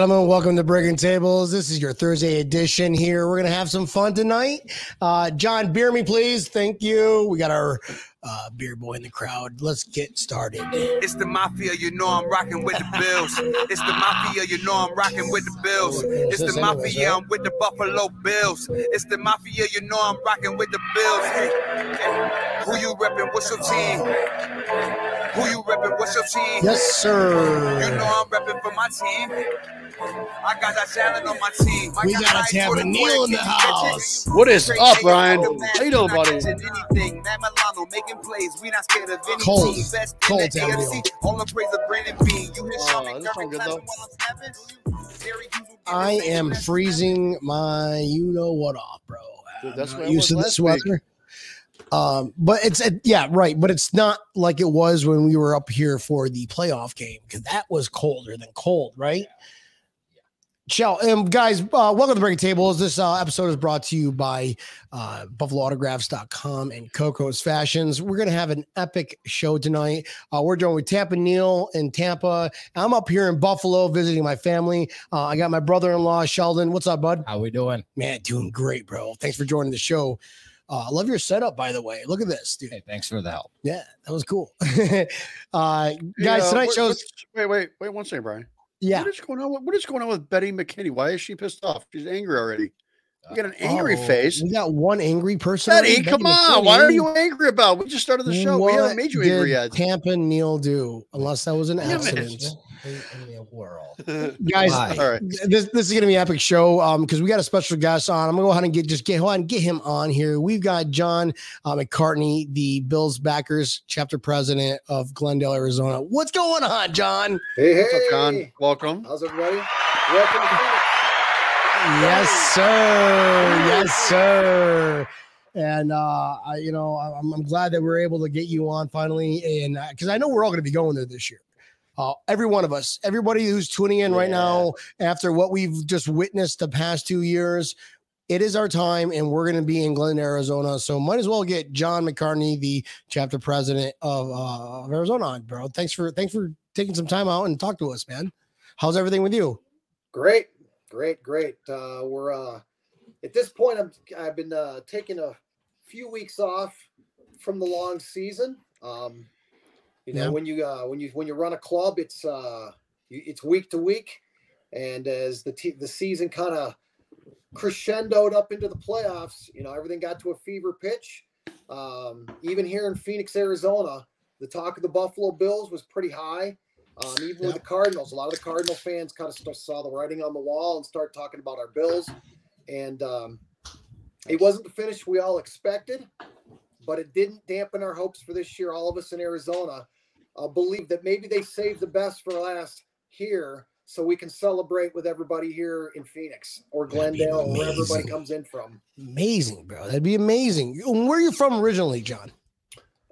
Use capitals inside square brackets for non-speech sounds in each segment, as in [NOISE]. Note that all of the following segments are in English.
Gentlemen, welcome to Breaking Tables. This is your Thursday edition here. We're going to have some fun tonight. Uh, John, beer me, please. Thank you. We got our uh, beer boy in the crowd. Let's get started. It's the mafia, you know I'm rocking with the Bills. It's the mafia, you know I'm rocking with the Bills. It's the mafia, I'm with the Buffalo Bills. It's the mafia, you know I'm rocking with the Bills. Hey, hey, who you repping? What's your team? Who you repping? What's your team? Yes, sir. You know I'm repping for my team. I got that talent on my team. I We got a eyes Tampa the Neal in the house. What is up, Ryan? How you doing, buddy? Anything. Matt Milano making plays. We not scared of any Cold. team. Best Cold, in the Tampa AFC. Neal. All the praise of Brandon Beane. You hit Sean McDermott sound good, clapping though. while I'm snapping. Jerry, you will get I am freezing my you know what off, bro. Dude, I'm that's not what I used to was this last weather. Um, but it's yeah, right. But it's not like it was when we were up here for the playoff game because that was colder than cold, right? Shell, um, guys, uh, welcome to Breaking Tables. This uh, episode is brought to you by uh, BuffaloAutographs.com and Coco's Fashions. We're going to have an epic show tonight. Uh, we're joined with Tampa Neal in Tampa. I'm up here in Buffalo visiting my family. Uh, I got my brother-in-law Sheldon. What's up, bud? How we doing? Man, doing great, bro. Thanks for joining the show. Uh, I love your setup, by the way. Look at this, dude. Hey, thanks for the help. Yeah, that was cool. [LAUGHS] uh, Hey, guys, uh, tonight's what- shows. what's- Wait, wait, wait one second, Brian. Yeah. What is going on? with- What is going on with Betty McKinney? Why is she pissed off? She's angry already. You got an angry Oh, face. We got one angry person. Betty, already? come Betty on. What are you angry about? We just started the show. we haven't made you angry did yet. Tampa Neil do, unless that was an Damn it. Accident. In the world. [LAUGHS] Guys, Why? All right. this this is gonna be an epic show um because we got a special guest on. I'm gonna go ahead and get just get go ahead and get him on here. We've got John uh, McCartney, the Bills backers chapter president of Glendale, Arizona. What's going on, John? Hey, hey. What's up, John? Welcome. How's everybody? Welcome to Yes, sir. Yes, sir. And uh, I, you know, I'm, I'm glad that we're able to get you on finally, and because I know we're all going to be going there this year. Uh, every one of us, everybody who's tuning in right Yeah. now, after what we've just witnessed the past two years, it is our time, and we're going to be in Glen, Arizona. So might as well get John McCartney, the chapter president of, uh, of Arizona, on, bro. Thanks for thanks for taking some time out and talk to us, man. How's everything with you? Great, great, great. Uh, we're uh, at this point. I'm, I've been uh, taking a few weeks off from the long season. Um, you know, Yeah. when you uh, when you when you run a club, it's uh, it's week to week, and as the te- the season kind of crescendoed up into the playoffs, you know, everything got to a fever pitch. Um, even here in Phoenix, Arizona, the talk of the Buffalo Bills was pretty high. Um, even with the Cardinals, a lot of the Cardinal fans kind of saw the writing on the wall and start talking about our Bills. And um, it wasn't the finish we all expected, but it didn't dampen our hopes for this year. All of us in Arizona uh, believe that maybe they saved the best for last here so we can celebrate with everybody here in Phoenix or Glendale or where everybody comes in from. Amazing, bro. That'd be amazing. Where are you from originally, John?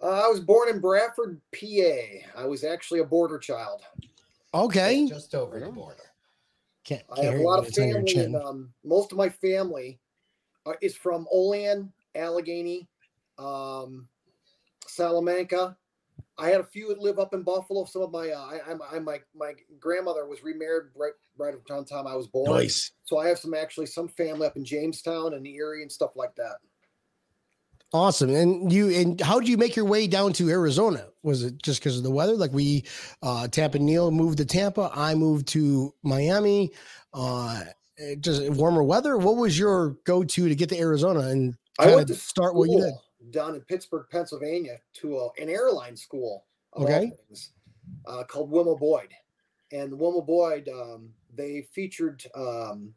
Uh, I was born in Bradford, PA. I was actually a border child. Okay. Just over the border. Can't, I can't have a lot of It's on your family, and um, most of my family uh, is from Olean, Allegheny, um, Salamanca. I had a few that live up in Buffalo. Some of my, uh, I, I'm, I, my, my grandmother was remarried right, right around the time I was born. Nice. So I have some actually some family up in Jamestown and Erie and stuff like that. Awesome. And you and how did you make your way down to Arizona? Was it just because of the weather? Like we uh Tampa Neil moved to Tampa, I moved to Miami. Uh just warmer weather. What was your go-to to get to Arizona and I went of to start what you did? Down in Pittsburgh, Pennsylvania, to a, an airline school. of all Okay. things, uh, called Wilma Boyd, and Wilma Boyd um, they featured um,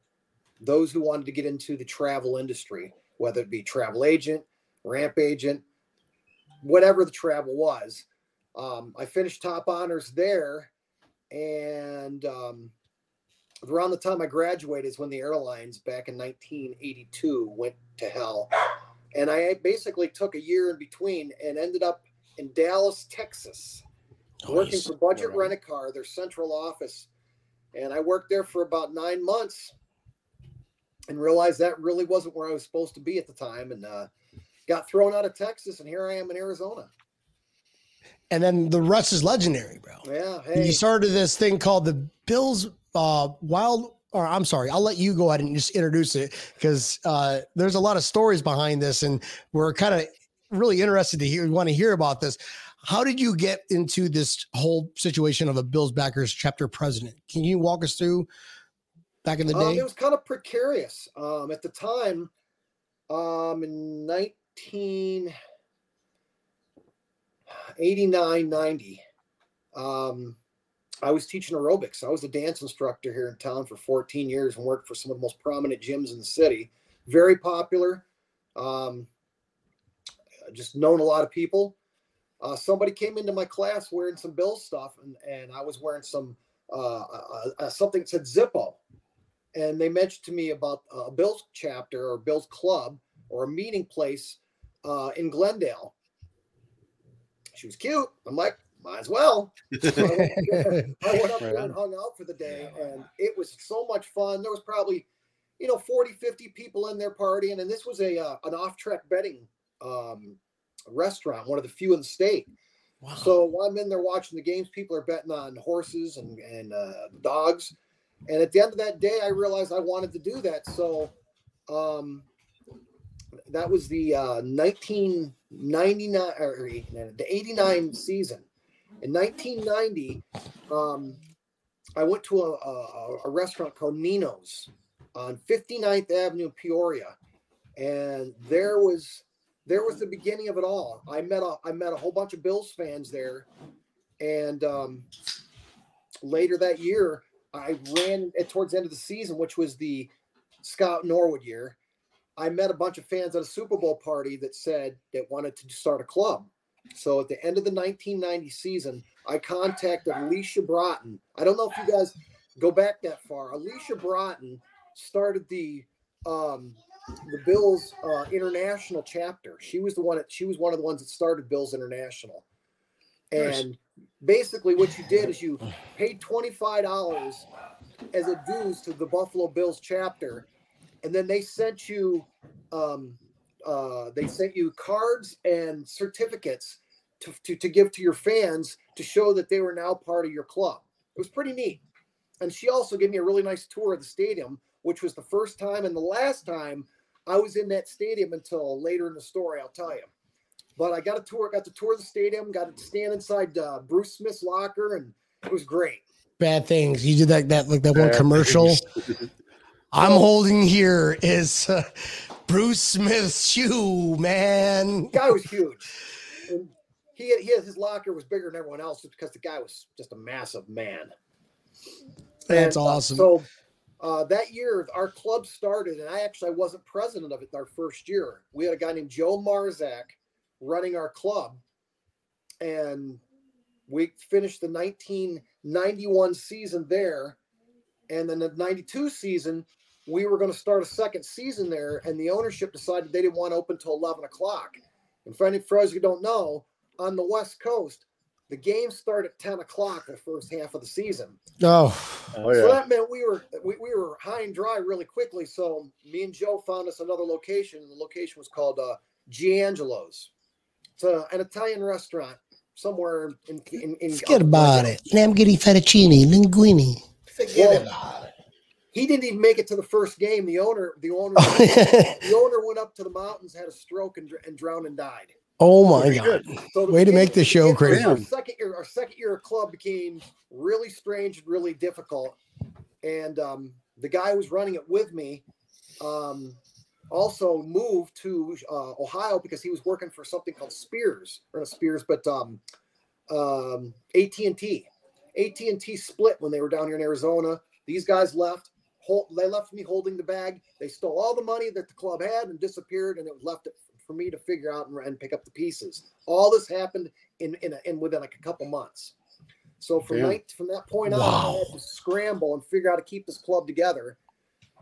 those who wanted to get into the travel industry, whether it be travel agent, ramp agent, whatever the travel was. Um, I finished top honors there, and um, around the time I graduated is when the airlines back in 1982 went to hell. And I basically took a year in between and ended up in Dallas, Texas, working for Budget. Rent a Car, their central office. And I worked there for about nine months and realized that really wasn't where I was supposed to be at the time. And uh, got thrown out of Texas, and here I am in Arizona. And then the rest is legendary, bro. Yeah. You started this thing called the Bills uh, Wild. Or I'm sorry, I'll let you go ahead and just introduce it because uh, there's a lot of stories behind this, and we're kind of really interested to hear. We want to hear about this? How did you get into this whole situation of a Bills backers chapter president? Can you walk us through back in the Um, day? it was kind of precarious. Um, at the time, um, in 1989, 90, um, I was teaching aerobics. I was a dance instructor here in town for 14 years and worked for some of the most prominent gyms in the city. Very popular. Um, just known a lot of people. Uh, somebody came into my class wearing some Bill stuff, and, and I was wearing some uh, uh, something that said Zippo and they mentioned to me about a Bills chapter or Bills club or a meeting place uh, in Glendale. She was cute. I'm like, might as well. [LAUGHS] So I went up there, I went up Right there and hung out for the day, and it was so much fun. There was probably, you know, 40, 50 people in there partying, and this was a uh, an off-track betting um, restaurant, one of the few in the state. Wow. So while I'm in there watching the games, people are betting on horses and and uh, dogs. And at the end of that day, I realized I wanted to do that. So um, that was the uh, 1999 or the 89 season. In 1990, um, I went to a, a, a restaurant called Nino's on 59th Avenue in Peoria, and there was there was the beginning of it all. I met a I met a whole bunch of Bills fans there, and um, later that year, I ran at towards the end of the season, which was the Scott Norwood year. I met a bunch of fans at a Super Bowl party that said that wanted to start a club. So at the end of the 1990 season, I contacted Alicia Broughton. I don't know if you guys go back that far. Alicia Broughton started the um, the Bills uh, International chapter. She was the one. That, she was one of the ones that started Bills International. And basically, what you did is you paid twenty five dollars as a dues to the Buffalo Bills chapter, and then they sent you um, uh, they sent you cards and certificates to, to, to give to your fans to show that they were now part of your club. It was pretty neat. And she also gave me a really nice tour of the stadium, which was the first time and the last time I was in that stadium until later in the story, I'll tell you. But I got a tour, got to tour the stadium, got to stand inside uh, Bruce Smith's locker, and it was great. Bad things. You did that that like that one commercial. I'm holding here is uh, Bruce Smith's shoe, man. The guy was huge. And he, had, he had, his locker was bigger than everyone else just because the guy was just a massive man. That's And, uh, awesome. so uh, that year, our club started, and I actually wasn't president of it our first year. We had a guy named Joe Marzak running our club, and we finished the 1991 season there. And then the 92 season, we were going to start a second season there, and the ownership decided they didn't want to open until 11 o'clock. And for any for those who don't know, on the West Coast, the games start at 10 o'clock the first half of the season. oh, Oh So that meant we were we, we were high and dry really quickly. So me and Joe found us another location. and The location was called uh, Giangelo's. It's a, an Italian restaurant somewhere in in, in forget about it. Lamghetti fettuccine, linguine. Forget Well- about it. He didn't even make it to the first game. The owner the owner [LAUGHS] the owner went up to the mountains, had a stroke, and, and drowned and died. oh my god. So the Way to make the show beginning- Our crazy. second year, our second year of club became really strange and really difficult. And um, the guy who was running it with me um, also moved to uh, Ohio because he was working for something called Spears, or not Spears, but um, um, AT and T. AT and T split when they were down here in Arizona. These guys left. Hold, they left me holding the bag. They stole all the money that the club had and disappeared, and it was left for me to figure out and, and pick up the pieces. All this happened in in, a, in within like a couple months. So from Damn. night from that point on, I had to scramble and figure out how to keep this club together.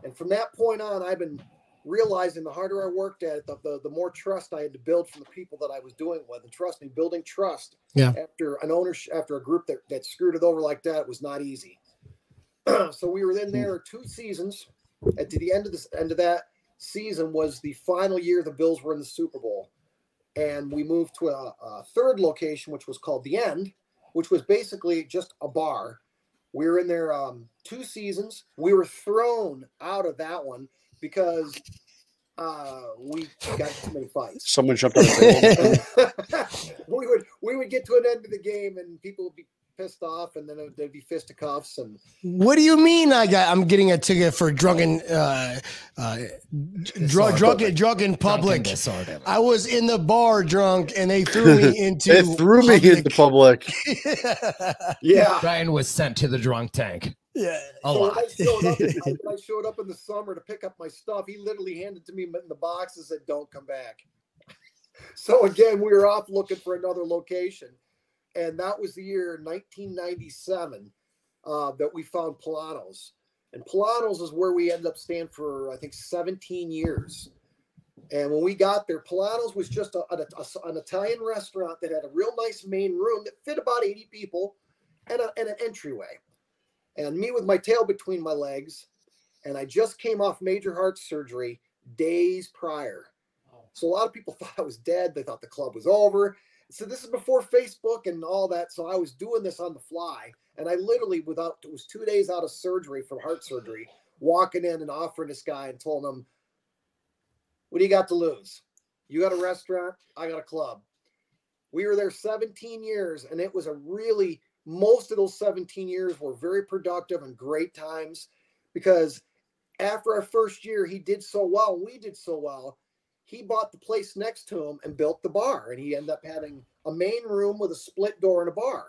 And from that point on, I've been realizing the harder I worked at it, the, the, the more trust I had to build from the people that I was doing with. And trust me, building trust Yeah. after an ownership after a group that, that screwed it over like that was not easy. [CLEARS THROAT] so we were in there two seasons. At the end of this end of that season was the final year the Bills were in the Super Bowl. And we moved to a, a third location, which was called the End, which was basically just a bar. We were in there um, two seasons. We were thrown out of that one because uh, we got too many fights. Someone jumped on the table. [LAUGHS] we would we would get to an end of the game and people would be pissed off, and then it- there'd be fisticuffs and What do you mean? I got? I'm getting a ticket for drunken, uh, uh, dr- Disorder. drunken, drunken Drunken public. disorderly. I was in the bar drunk, and they threw me [LAUGHS] into. it threw me into [LAUGHS] public. yeah. Brian was sent to the drunk tank. yeah. A So when lot. I, showed up, [LAUGHS] when I showed up in the summer to pick up my stuff. He literally handed to me in the box and said, "Don't come back." So again, we were off looking for another location, and that was the year 1997 uh, that we found Polanos. And Polanos is where we ended up staying for I think 17 years. And when we got there, Polanos was just a, a- a- an Italian restaurant that had a real nice main room that fit about 80 people and, and an entryway and me with my tail between my legs. And I just came off major heart surgery days prior. So a lot of people [LAUGHS] thought I was dead. They thought the club was over. So this is before Facebook and all that. So I was doing this on the fly. And I literally, without, it was two days out of surgery from heart surgery, walking in and offering this guy and told him, What do you got to lose? You got a restaurant, I got a club. We were there 17 years, and it was a really most of those 17 years were very productive and great times because after our first year, he did so well, we did so well. He bought the place next to him and built the bar, and he ended up having a main room with a split door and a bar.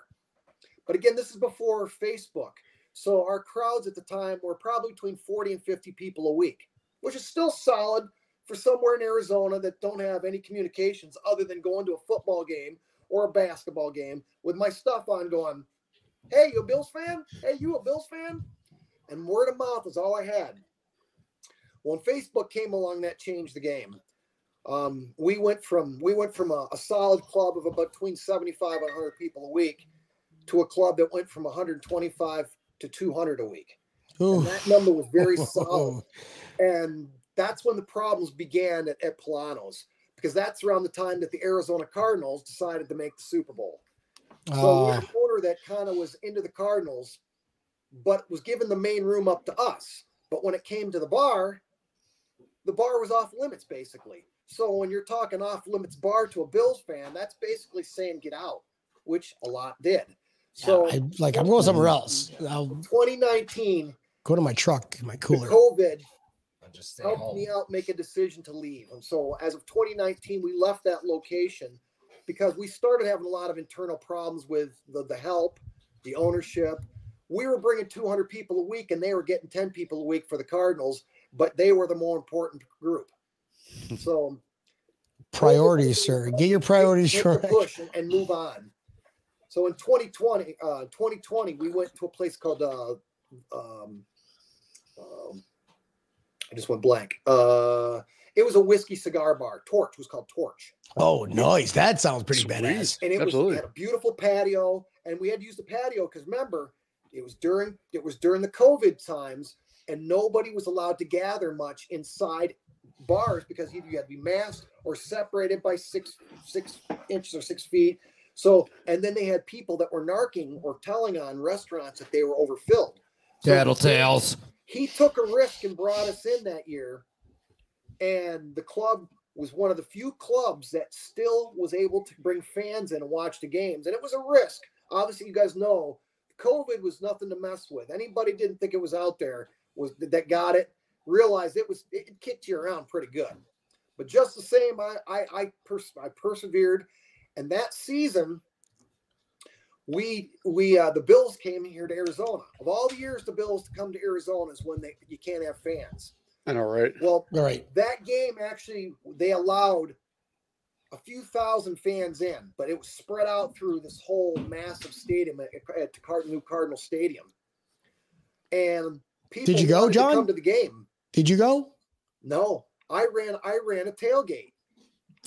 But again, this is before Facebook. So our crowds at the time were probably between 40 and 50 people a week, which is still solid for somewhere in Arizona that don't have any communications other than going to a football game or a basketball game with my stuff on going, Hey, you a Bills fan? Hey, you a Bills fan? And word of mouth is all I had. When Facebook came along, that changed the game. Um, we went from we went from a, a solid club of about between 75 and 100 people a week to a club that went from 125 to 200 a week. And that number was very [LAUGHS] solid. And that's when the problems began at, at Polano's because that's around the time that the Arizona Cardinals decided to make the Super Bowl. So we Uh, had an owner that kind of was into the Cardinals, but was giving the main room up to us. But when it came to the bar, the bar was off limits basically. So when you're talking off limits bar to a Bills fan, that's basically saying get out, which a lot did. So I, like I'm going somewhere else. I'll 2019, go to my truck, my cooler. COVID I'll just stay helped home. me out make a decision to leave. And so as of 2019, we left that location because we started having a lot of internal problems with the, the help, the ownership. We were bringing 200 people a week and they were getting 10 people a week for the Cardinals, but they were the more important group. So Priorities, sir. Get your priorities take the right. push and, and move on. So in 2020, uh, 2020, we went to a place called uh, um, um, I just went blank. Uh, it was a whiskey cigar bar. Torch was called Torch, Oh, nice. That sounds pretty Sweet. badass. and it Absolutely. was it had a beautiful patio. And we had to use the patio because remember, it was during it was during the COVID times, and nobody was allowed to gather much inside bars because either you had to be masked or separated by six six inches or six feet. So, and then they had people that were narking or telling on restaurants that they were overfilled. So Tattletales. he took a risk and brought us in that year. And the club was one of the few clubs that still was able to bring fans in and watch the games. And it was a risk. Obviously, you guys know COVID was nothing to mess with. Anybody didn't think it was out there was that got it, realized it was it kicked you around pretty good. But just the same, I I I, pers- I persevered, and that season, we we uh, the Bills came here to Arizona. Of all the years the Bills to come to Arizona is when they you can't have fans. I know, right? Well, All right. that game actually they allowed a few thousand fans in, but it was spread out through this whole massive stadium at, at the Card- new Cardinal Stadium. And people did you go, wanted to John? come to the game. Did you go? No, I ran I ran a tailgate.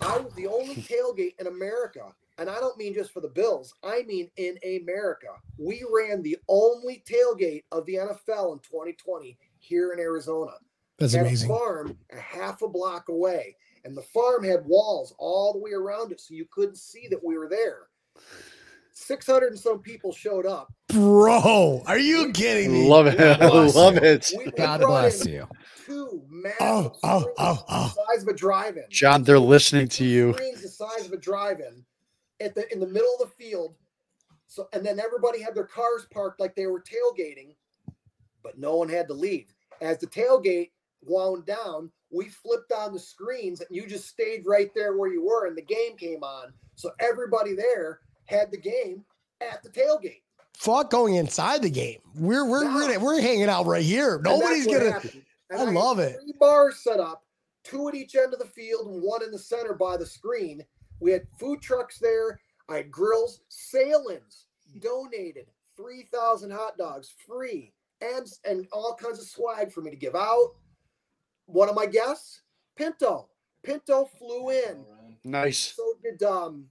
I was the only [LAUGHS] tailgate in America. And I don't mean just for the Bills. I mean in America. We ran the only tailgate of the NFL in 2020 here in Arizona. That's Had amazing. a farm a half a block away. And the farm had walls all the way around it, so you couldn't see that we were there. 600 and some people showed up. Bro, are you kidding me? Love it. God [LAUGHS] Love it. We- we God bless in you. Two massive Oh, oh, oh, oh. the size of a drive-in. John, they're listening to you. Screens the size of a drive-in at the in the middle of the field. So and then everybody had their cars parked like they were tailgating, but no one had to leave. As the tailgate wound down, we flipped on the screens and you just stayed right there where you were and the game came on. So everybody there had the game at the tailgate. Fuck going inside the game. We're we're No. we're, we're hanging out right here. Nobody's gonna. happened. And I had love it. Three bars set up, two at each end of the field and one in the center by the screen. We had food trucks there. I had grills. Sahlen's donated three thousand hot dogs free and and all kinds of swag for me to give out. One of my guests, Pinto. Pinto flew in. Nice. So did um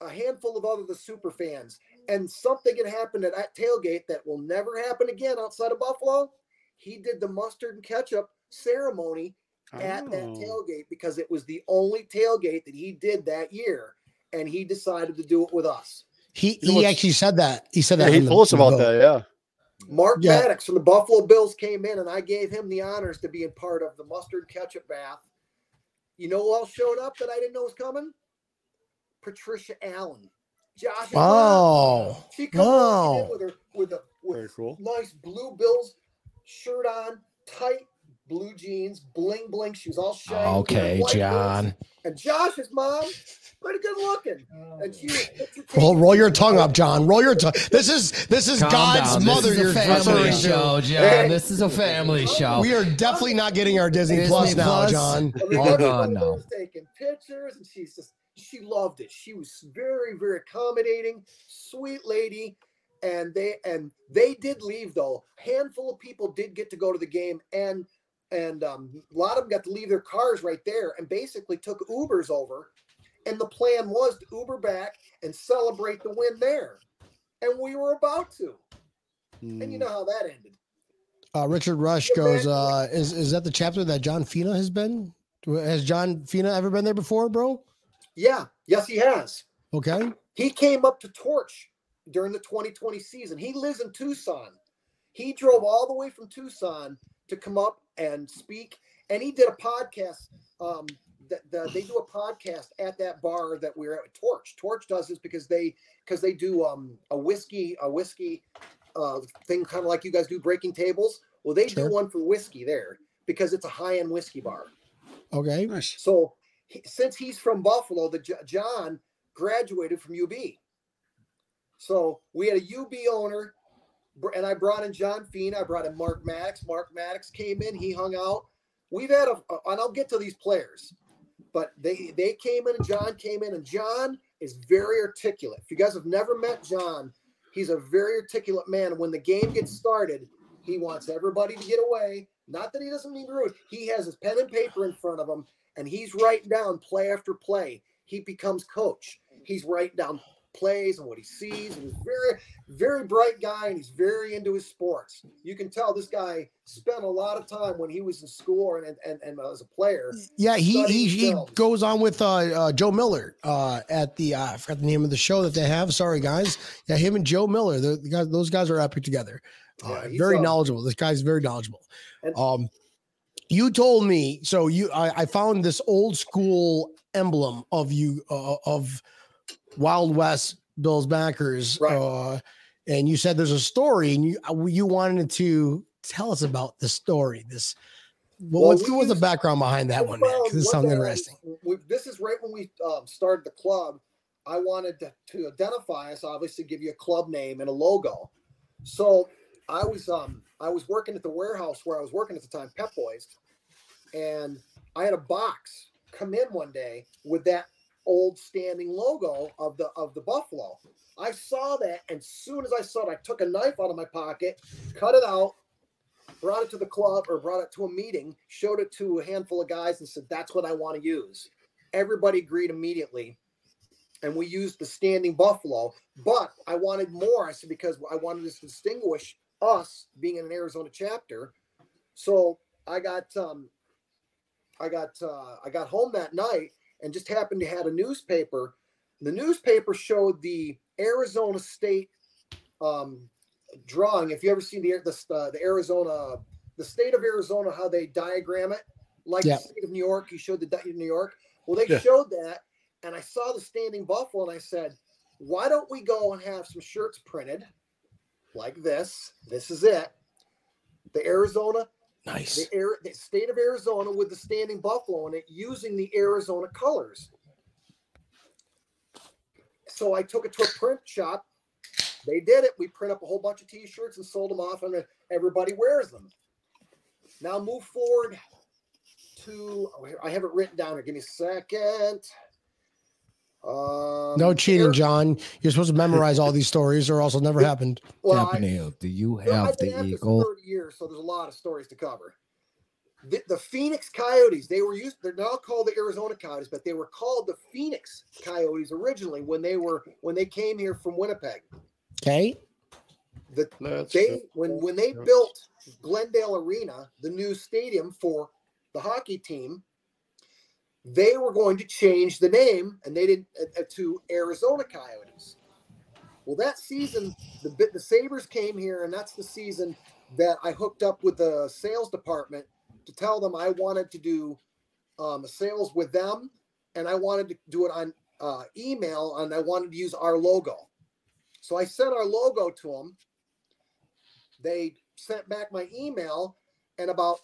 a handful of other the super fans. And something had happened at that tailgate that will never happen again outside of Buffalo. He did the mustard and ketchup ceremony at that Oh. tailgate because it was the only tailgate that he did that year. And he decided to do it with us. He he what's- actually said that. He said Yeah, that. he told us about that. Yeah. Mark Yeah. Maddox from the Buffalo Bills came in and I gave him the honors to being part of the mustard ketchup bath. You know who else showed up that I didn't know was coming? Patricia Allen. Josh's mom. Oh, She comes walking in wow. with her with a with cool. nice blue bills shirt on, tight blue jeans, bling bling. She was all shiny. Okay, white boots. John. And Josh's mom, pretty good looking. And she was oh. Roll, roll your tongue up, John. Roll your tongue. This is this is Calm God's down. mother. This You're is a family referring show, to. John. This is a family show. We are definitely not getting our Disney, Disney Plus now, Plus? John. I mean, Hold everybody on now. taking pictures, and she's just she loved it. She was very, very accommodating, sweet lady. And they and they did leave though. Handful of people did get to go to the game, and and um, a lot of them got to leave their cars right there, and basically took Ubers over. And the plan was to Uber back and celebrate the win there, and we were about to. And you Mm. know how that ended. Uh, Richard Rush goes. Uh, is is that the chapter that John Fina has been? Has John Fina ever been there before, bro? Yeah, yes, he has. Okay. He came up to Torch during the 2020 season. He lives in Tucson. He drove all the way from Tucson to come up and speak, and he did a podcast. Um, that the, they do a podcast at that bar that we're at. Torch. Torch does this because they because they do um a whiskey a whiskey uh thing kind of like you guys do breaking tables. Well, they Sure. do one for whiskey there because it's a high end whiskey bar. Okay. Nice. So he, since he's from Buffalo, the J- John graduated from UB. So we had a UB owner, and I brought in John Fina. I brought in Mark Maddox. Mark Maddox came in. He hung out. We've had a, and I'll get to these players, but they they came in and John came in, and John is very articulate. If you guys have never met John, he's a very articulate man. When the game gets started, he wants everybody to get away. Not that he doesn't mean rude. He has his pen and paper in front of him, and he's writing down play after play. He becomes coach. He's writing down plays and what he sees. And he's very, very bright guy, and he's very into his sports. You can tell this guy spent a lot of time when he was in school and and, and as a player. Yeah, he he, he goes on with uh, uh, Joe Miller uh, at the uh, I forgot the name of the show that they have. Sorry, guys. Yeah, him and Joe Miller. The, the guys, those guys are epic together. Uh, Yeah, very knowledgeable. This guy's very knowledgeable. And- Um, you told me so. You I, I found this old school emblem of you uh, of Wild West Bills backers. Right. Uh, and you said there's a story, and you uh, you wanted to tell us about the story. This what, Well, what's, we what's the background behind that one, man? 'Cause found this sounds interesting. we, this is right when we um, started the club. I wanted to, to identify us, obviously, give you a club name and a logo. So I was um I was working at the warehouse where I was working at the time, Pep Boys, and I had a box come in one day with that old standing logo of the of the buffalo. I saw that, and as soon as I saw it, I took a knife out of my pocket, cut it out, brought it to the club or brought it to a meeting, showed it to a handful of guys, and said, "That's what I want to use." Everybody agreed immediately, and we used the standing buffalo. But I wanted more. I said because I wanted to distinguish us being in an Arizona chapter. So I got um, I got uh, I got home that night and just happened to had a newspaper. The newspaper showed the Arizona State um, drawing. If you ever seen the the uh, the Arizona, the state of Arizona, how they diagram it, like Yeah. the state of New York. You showed the di- New York. Well, they Yeah. showed that, and I saw the standing buffalo, and I said, "Why don't we go and have some shirts printed like this? This is it. The Arizona Nice. the, air, the state of Arizona with the standing buffalo in it using the Arizona colors. So I took it to a print shop. They did it. We print up a whole bunch of t-shirts and sold them off, and everybody wears them. Now move forward to. oh, I have it written down here. Give me a second. Um, No cheating, Air- John. You're supposed to memorize all these stories, or else it'll never happened. Well, I- do you have I've been the at eagle? for 30 years, so there's a lot of stories to cover. The, the Phoenix Coyotes, they were used, they're now called the Arizona Coyotes, but they were called the Phoenix Coyotes originally when they were when they came here from Winnipeg. Okay. The, That's they it. when when they Yep. built Glendale Arena, the new stadium for the hockey team, they were going to change the name, and they didn't uh, uh, to Arizona Coyotes. Well, that season, the the Sabres came here, and that's the season that I hooked up with the sales department to tell them I wanted to do um, sales with them, and I wanted to do it on uh, email, and I wanted to use our logo. So I sent our logo to them. They sent back my email, and about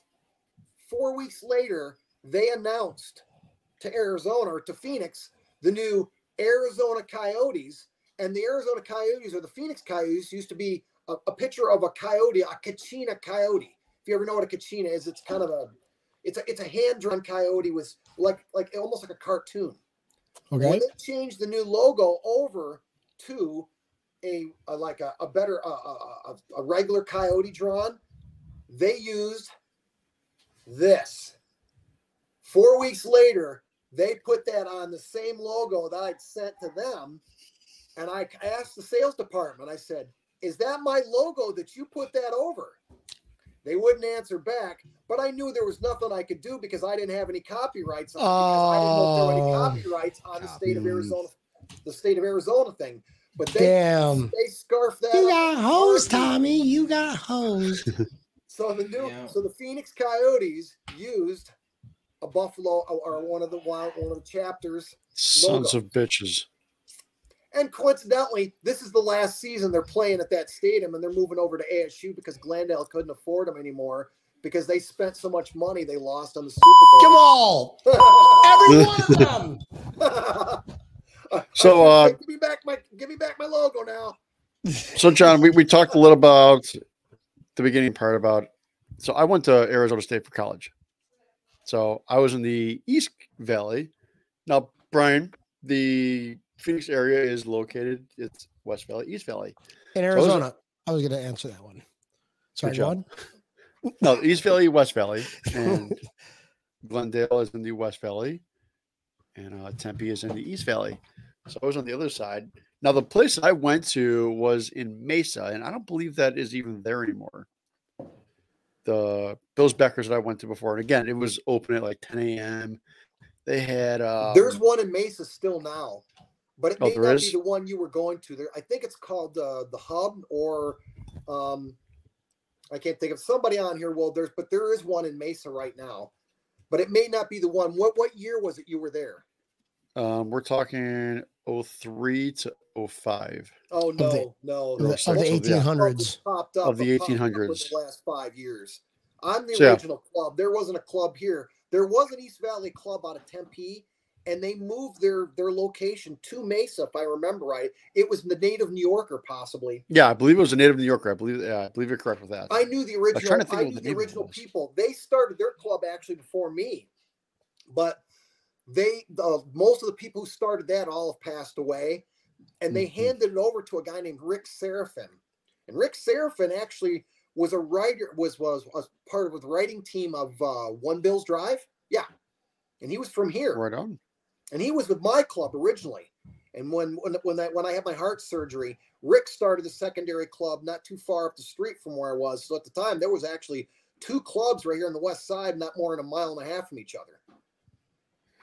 four weeks later, they announced to Arizona or to Phoenix the new Arizona Coyotes. And the Arizona Coyotes or the Phoenix Coyotes used to be a, a picture of a coyote, a Kachina coyote. If you ever know what a Kachina is, it's kind of a it's a it's a hand drawn coyote with like like almost like a cartoon. Okay. When they changed the new logo over to a, a like a, a better a, a- a regular coyote drawn, they used this. Four weeks later, they put that on the same logo that I'd sent to them, and I asked the sales department. I said, "Is that my logo that you put that over?" They wouldn't answer back, but I knew there was nothing I could do because I didn't have any copyrights on it because I didn't know if there were any Oh. copyrights on the state of Arizona, the state of Arizona thing. But they Damn. they scarfed that. You up got hose, hard. Tommy. You got hose. [LAUGHS] So the new, Yeah. so the Phoenix Coyotes used a buffalo or- or one of the wild, one of the chapters, Sons logo. of bitches. and coincidentally, this is the last season they're playing at that stadium, and they're moving over to ASU because Glendale couldn't afford them anymore because they spent so much money they lost on the Super Bowl. Come on. [LAUGHS] Every one of them. [LAUGHS] So, uh, give me back my give me back my logo now. So, John, we, we talked a little about the beginning part about. So, I went to Arizona State for college. So, I was in the East Valley. Now, Brian, the Phoenix area is located. It's West Valley, East Valley. In was Arizona. I was going to answer that one. Sorry, John. [LAUGHS] No, East Valley, West Valley, and [LAUGHS] Glendale is in the West Valley, and uh, Tempe is in the East Valley. So I was on the other side. Now the place I went to was in Mesa, and I don't believe that is even there anymore. The Bill's Backers that I went to before, and again, it was open at like 10 a.m. They had um, There's one in Mesa still now, but it Oh, may not is? be the one you were going to. There, I think it's called uh, the Hub, or um, I can't think of somebody on here. Well, there's but there is one in Mesa right now, but it may not be the one. What what year was it you were there? um, we're talking 03 to 05 Oh the- no, no, Of no. the, Most of the of it, yeah. 1800s. popped up Of the popped up in 1800s. the last five years. I'm the So, yeah. original club. There wasn't a club here. There was an East Valley club out of Tempe, and they moved their their location to Mesa, if I remember right. It was the native New Yorker, possibly. Yeah, I believe it was a native New Yorker. I believe, yeah, I believe you're correct with that. I knew the trying original. to think I of knew the the name of it original was. people. They started their club actually before me, but they the most of the people who started that all have passed away, and they Mhm. handed it over to a guy named Rick Seraphin. And Rick Seraphin actually was a writer, was was was part of the writing team of uh, One Bills Drive. Yeah, and he was from here Right on. and he was with my club originally. And when when when I when I had my heart surgery, Rick started the secondary club not too far up the street from where I was. So at the time, there was actually two clubs right here on the west side, not more than a mile and a half from each other.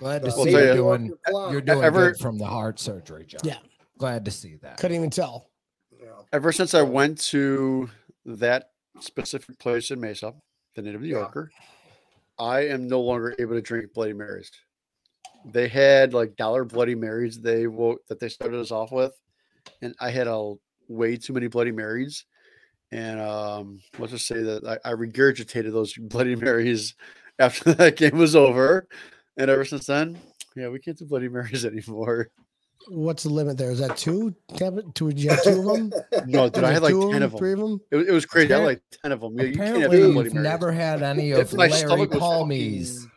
Glad to Well, see you're ya- doing Clown. you're doing Ever- good from the heart surgery, John. Yeah. Glad to see that. Couldn't even tell. Yeah. Ever since I went to that specific place in Mesa, the Native New Yeah. Yorker, I am no longer able to drink Bloody Marys. They had like dollar Bloody Marys they wo- that they started us off with, and I had a way too many Bloody Marys. And um, let's just say that I, I regurgitated those Bloody Marys after [LAUGHS] that game was over, and ever since then, yeah, we can't do Bloody Marys [LAUGHS] anymore. What's the limit there? Is that two? Kevin? Two? Did you have two of them? [LAUGHS] No, dude, I had like two ten of them. Three of them? It, was- it was crazy. I had like ten of them. Yeah, you can't have Apparently, you've Bloody Marys. never had any of my Larry stomach was Palmy's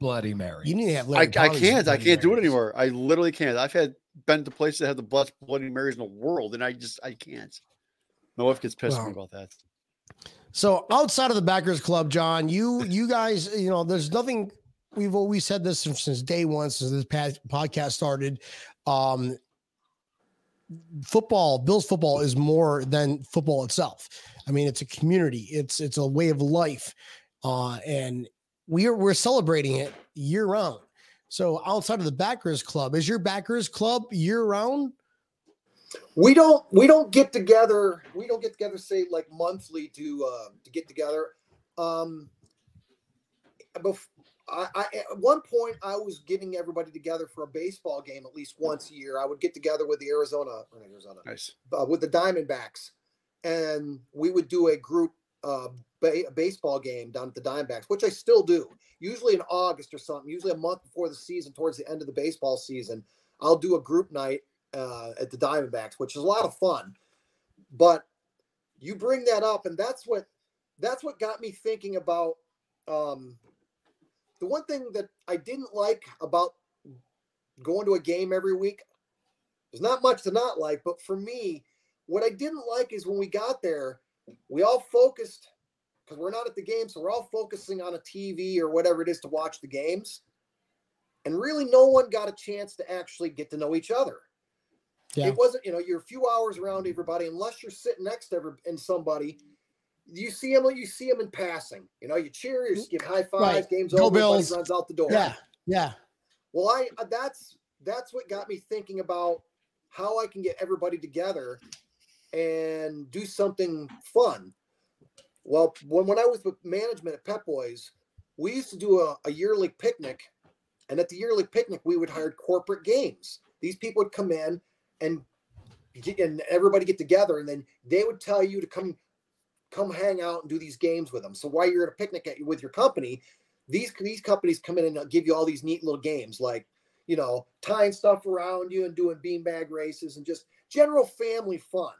Bloody Mary. You need to have. I, Larry I Palmer's can't. I can't do it anymore. I literally can't. I've had been to places that have the best Bloody Marys in the world, and I just I can't. My wife gets pissed at me Wow. about that. So outside of the backers club, John, you you guys, you know, there's nothing. We've always said this since, day one, since this past podcast started. Um, football, Bills football, is more than football itself. I mean, it's a community. It's it's a way of life, uh, and we're we're celebrating it year round. So outside of the backers club, is your backers club year round? we don't we don't get together we don't get together say like monthly to uh to get together um I, I at one point i was getting everybody together for a baseball game at least once a year i would get together with the arizona or arizona Nice. uh, with the diamondbacks and we would do a group uh ba- baseball game down at the diamondbacks which i still do usually in august or something usually a month before the season towards the end of the baseball season i'll do a group night uh, at the Diamondbacks, which is a lot of fun. But you bring that up, and that's what that's what got me thinking about um, the one thing that I didn't like about going to a game every week. There's not much to not like, but for me, what I didn't like is when we got there, we all focused because we're not at the game, so we're all focusing on a TV or whatever it is to watch the games. And really, no one got a chance to actually get to know each other Yeah. it wasn't you know you're a few hours around everybody unless you're sitting next to every, and somebody you see them you see them in passing you know you cheer you give high fives Right. games Go over Bills. runs out the door Yeah, yeah. well i uh, that's that's what got me thinking about how i can get everybody together and do something fun well when, when i was with management at pep boys we used to do a, a yearly picnic and at the yearly picnic we would hire corporate games these people would come in and get, and everybody get together and then they would tell you to come come hang out and do these games with them. So while you're at a picnic at, with your company these these companies come in and give you all these neat little games like you know tying stuff around you and doing beanbag races and just general family fun.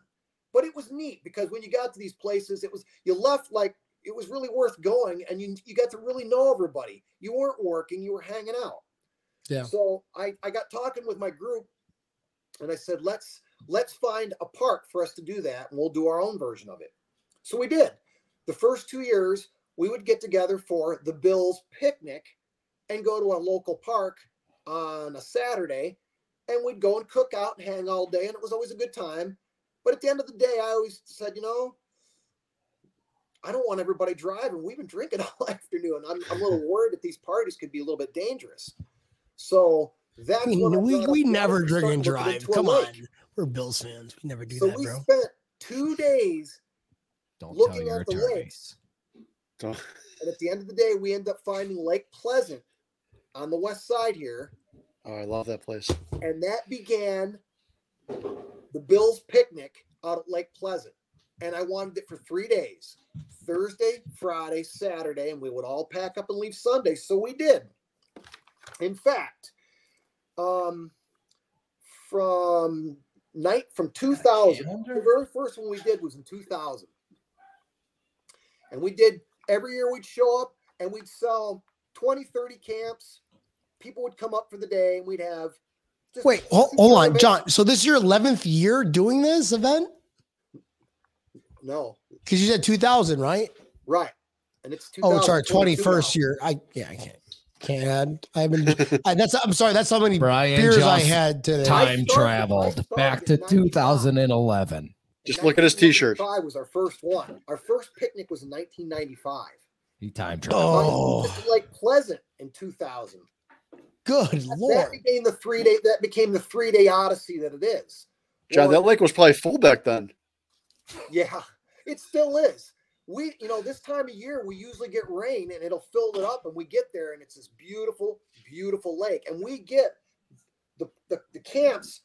But it was neat because when you got to these places it was you left like it was really worth going and you you got to really know everybody. You weren't working you were hanging out. Yeah. so i i got talking with my group and i said let's let's find a park for us to do that and we'll do our own version of it so we did the first two years we would get together for the bills picnic and go to a local park on a saturday and we'd go and cook out and hang all day and it was always a good time but at the end of the day i always said you know I don't want everybody driving. We've been drinking [LAUGHS] all afternoon. I'm, I'm a little worried that these parties could be a little bit dangerous. So that's We, we, we never drink and drive. Come on. We're Bills fans. We never do So that, we bro. spent two days, Don't looking tell your at the attorneys. lakes. And at the end of the day, we end up finding Lake Pleasant on the west side here, oh, I love that place. and that began the Bills picnic out at Lake Pleasant. And I wanted it for three days Thursday, Friday, Saturday, and we would all pack up and leave Sunday. So we did. In fact, um, from night from 2000, the very first one we did was in 2000. And we did every year we'd show up and we'd sell 20, 30 camps. People would come up for the day and we'd have just Wait, hold, hold on, tournaments. John. So this is your 11th year doing this event? No, Because you said 2000, right? right. And it's Oh, sorry, 2022 now. 21st year. I yeah, I can't. Can't. I haven't. [LAUGHS] I, that's. I'm sorry. That's how many Brian beers I had today. Time- time started- traveled back to 2011. Just look at his t-shirt. 1995 was our first one. Our first picnic was in 1995. He time traveled. Oh. It was Lake Pleasant in 2000. Good That lord. became the three day. That became the three day odyssey that it is. John, Well, that lake was probably full back then. Yeah, it still is. We, you know, this time of year we usually get rain and it'll fill it up, and we get there and it's this beautiful, beautiful lake, and we get the the, the camps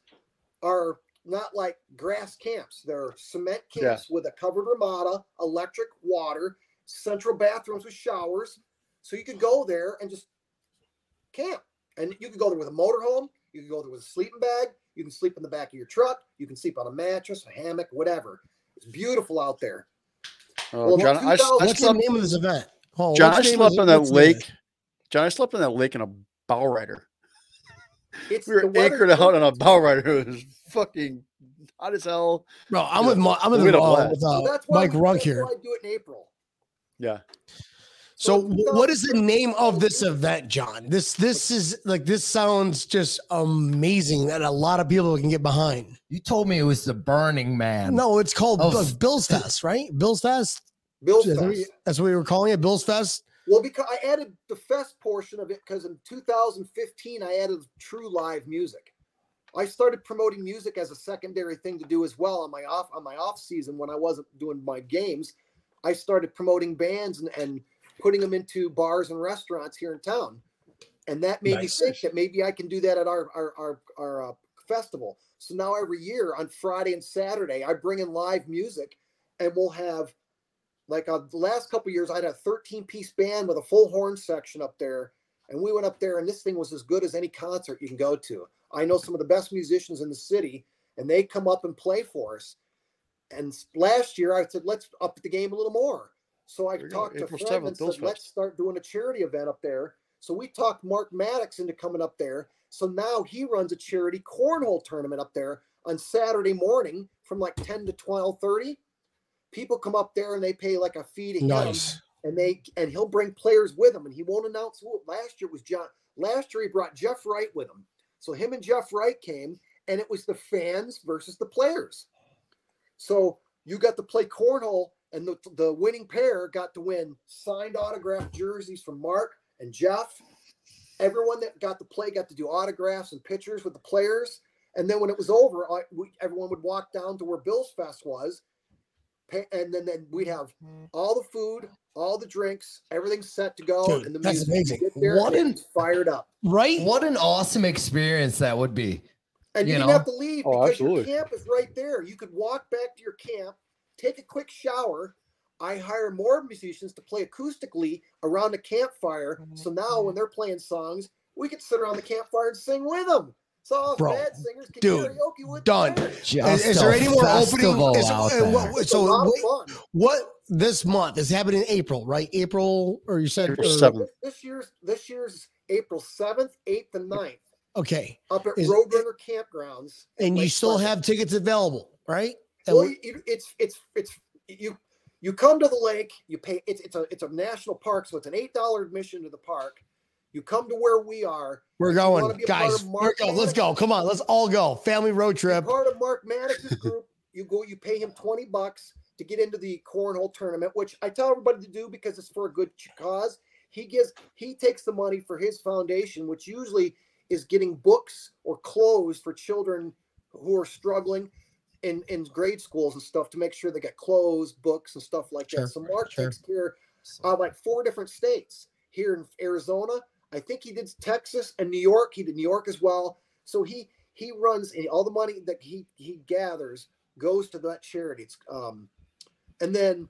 are not like grass camps; they're cement Yeah. camps with a covered ramada, electric water, central bathrooms with showers, so you could go there and just camp, and you could go there with a motorhome, you can go there with a sleeping bag, you can sleep in the back of your truck, you can sleep on a mattress, a hammock, whatever. It's beautiful out there. Oh, Well, John, I, I 2000 What's the name of this event? Oh, John, I what's the slept on that what's the name of lake. it? John, I slept on that lake in a bow rider. It's We were the weather's anchored out on a bow rider. It was fucking hot as hell. Bro, I'm Yeah. with Ma- I'm with, We had a uh, with So uh, that's Mike we- Runk here. I do it in April. Yeah. So, So wh- what is the name of this event, John? This this is like this sounds just amazing that a lot of people can get behind. You told me it was the Burning Man. No, it's called Oh. Bill's Fest, right? Bill's Fest. Bill's That's what we- Fest. that's what we were calling it, Bill's Fest. Well, because I added the fest portion of it because in 2015 I added true live music. I started promoting music as a secondary thing to do as well on my off on my off season when I wasn't doing my games. I started promoting bands and, and putting them into bars and restaurants here in town, and that made Nice. me think that maybe I can do that at our our our, our uh, festival. So now every year on Friday and Saturday I bring in live music, and we'll have like uh, the last couple years, I had a 13 piece band with a full horn section up there. And we went up there, and this thing was as good as any concert you can go to. I know some of the best musicians in the city, and they come up and play for us. And last year, I said, let's up the game a little more. So I talked to Fred 7th, and said, let's start doing a charity event up there. So we talked Mark Maddox into coming up there. So now he runs a charity cornhole tournament up there on Saturday morning from like 10 to 12 30 people come up there and they pay like a fee to him Nice. and they and he'll bring players with him and he won't announce who last year was john last year he brought jeff wright with him. So him and jeff wright came and it was the fans versus the players. So you got to play cornhole and the, the winning pair got to win signed autographed jerseys from mark and jeff. Everyone that got to play got to do autographs and pictures with the players. And then when it was over I, we, everyone would walk down to where bill's fest was and then, then we'd have mm-hmm. all the food, all the drinks, everything's set to go, Dude, and the that's music. You amazing. Get there, What and an- fired up, Right? What an awesome experience that would be. and you, You didn't know? have to leave Oh, because absolutely. your camp is right there. You could walk back to your camp, take a quick shower. I hire more musicians to play acoustically around the campfire. Mm-hmm. So now when mm-hmm. they're playing songs, we could sit around the campfire and sing with them. So Bro, bad singers can dude, karaoke with done. them. Just is there any more opening? Is, out uh, there. what- so what, fun. what this month is happening in April, right? April, or you said April or- 7th. This year's this year's April seventh, eighth, and 9th Okay, up at Is- Roadrunner Campgrounds. and you still Pleasant. have tickets available, right? And Well, we- it's it's it's you you come to the lake. You pay. It's it's a it's a national park, so it's an eight dollar admission to the park. You come to where we are. we're going, be a part guys. We're Mark going. Let's go. Come on, let's all go. Family road You're trip. part of Mark Maddox's [LAUGHS] group. You go. You pay him twenty bucks to get into the cornhole tournament, which I tell everybody to do because it's for a good cause. He gives. He takes the money for his foundation, which usually is getting books or clothes for children who are struggling in in grade schools and stuff to make sure they get clothes, books, and stuff like Sure, that. So Mark sure. takes care of like four different states here in Arizona. I think he did Texas and New York. He did New York as well. So he he runs and all the money that he he gathers goes to that charity. It's um, and then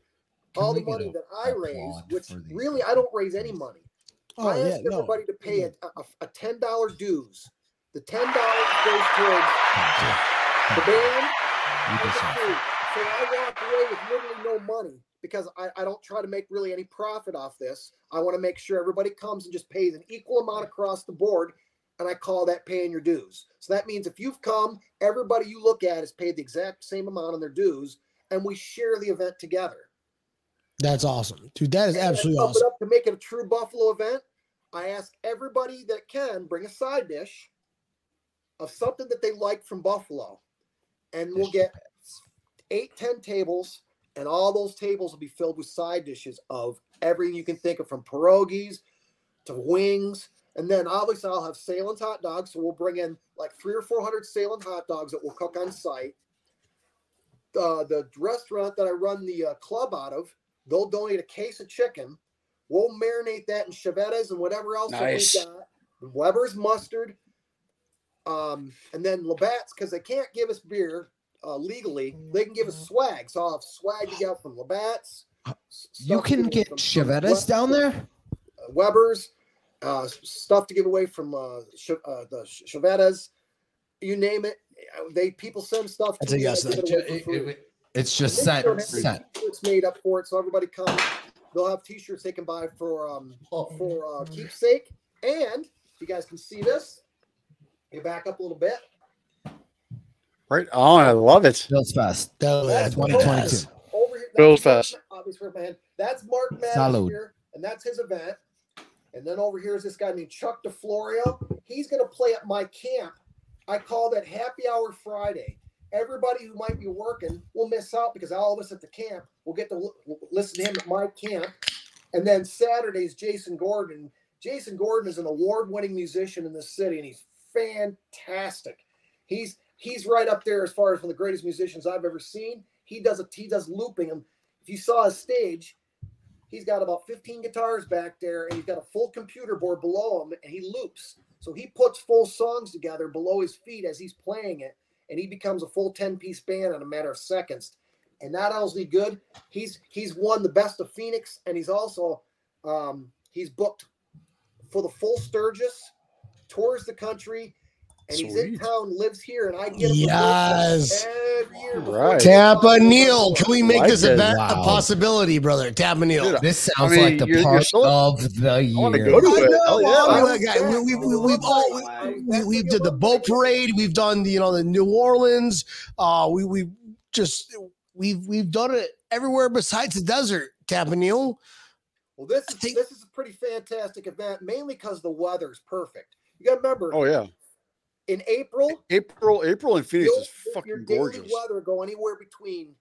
Can all the money that I raise, which really I don't raise any money. Oh I yeah, ask no. everybody to pay a, a, a ten dollar dues. The ten dollars goes towards the band and the food. So I walk away with literally no money because I, I don't try to make really any profit off this. I want to make sure everybody comes and just pays an equal amount across the board. And I call that paying your dues. So that means if you've come, everybody you look at has paid the exact same amount on their dues, and we share the event together. That's awesome, dude. That is And absolutely awesome. to make it a true Buffalo event. I ask everybody that can bring a side dish of something that they like from Buffalo, and we'll get eight, ten tables, and all those tables will be filled with side dishes of everything you can think of, from pierogies to wings. And then obviously I'll have Sahlen hot dogs, so we'll bring in like three or four hundred Sahlen hot dogs that we'll cook on site. uh, the restaurant that I run the uh, club out of, they'll donate a case of chicken. We'll marinate that in Chiavetta's and whatever else that we got. Weber's mustard, um, and then Labatt's because they can't give us beer uh, legally. They can give us swag. So I'll have swag to get from Labatt's. s- You can get from- from Chiavetta's down there. Weber's, uh, stuff to give away from uh, Ch- uh, the Ch- Chiavetta's, you name it. uh, They people send stuff. That's to a me, yes, I give it away for free. It's just They sent. don't have sent. T-shirts made up for it, so everybody comes. They'll have T-shirts they can buy for um for uh, keepsake. And if you guys can see this, you back up a little bit. Right on. I love it. Bills Fest. That's uh, that's what it 2022. was. Over here, Bills that's Fest. Mark- Obviously, my. That's Mark Maddox Salud. here, and that's his event. And then over here is this guy named Chuck DeFlorio. He's going to play at my camp. I call that Happy Hour Friday. Everybody who might be working will miss out because all of us at the camp will get to l- listen to him at my camp. And then Saturday's Jason Gordon. Jason Gordon is an award-winning musician in this city, and he's fantastic. He's he's right up there as far as one of the greatest musicians I've ever seen. He does a he does looping. And if you saw his stage, he's got about 15 guitars back there, and he's got a full computer board below him, and he loops. So he puts full songs together below his feet as he's playing it, and he becomes a full 10-piece band in a matter of seconds. And not only good, he's he's won the best of Phoenix, and he's also um, he's booked for the full Sturgis, tours the country, and he's in town, lives here, and I get him Yes. every year. Right. Tampa comes Neil, can we make Like this it. event a possibility, brother? Tampa Neil. Dude, This sounds mean, like the you're- you're part so- of the year. wanna go to I it. know, Oh, yeah. I'm I a guy. We, we, we, we've all I we, there we for did the the boat parade. We've done the you know the New Orleans. Uh, we we just we've we've done it everywhere besides the desert. Tampa Neil. Well, this is think- this is a pretty fantastic event, mainly because the weather's perfect. You got to remember, Oh yeah. In April, April, April in Phoenix is your fucking daily gorgeous. weather go anywhere between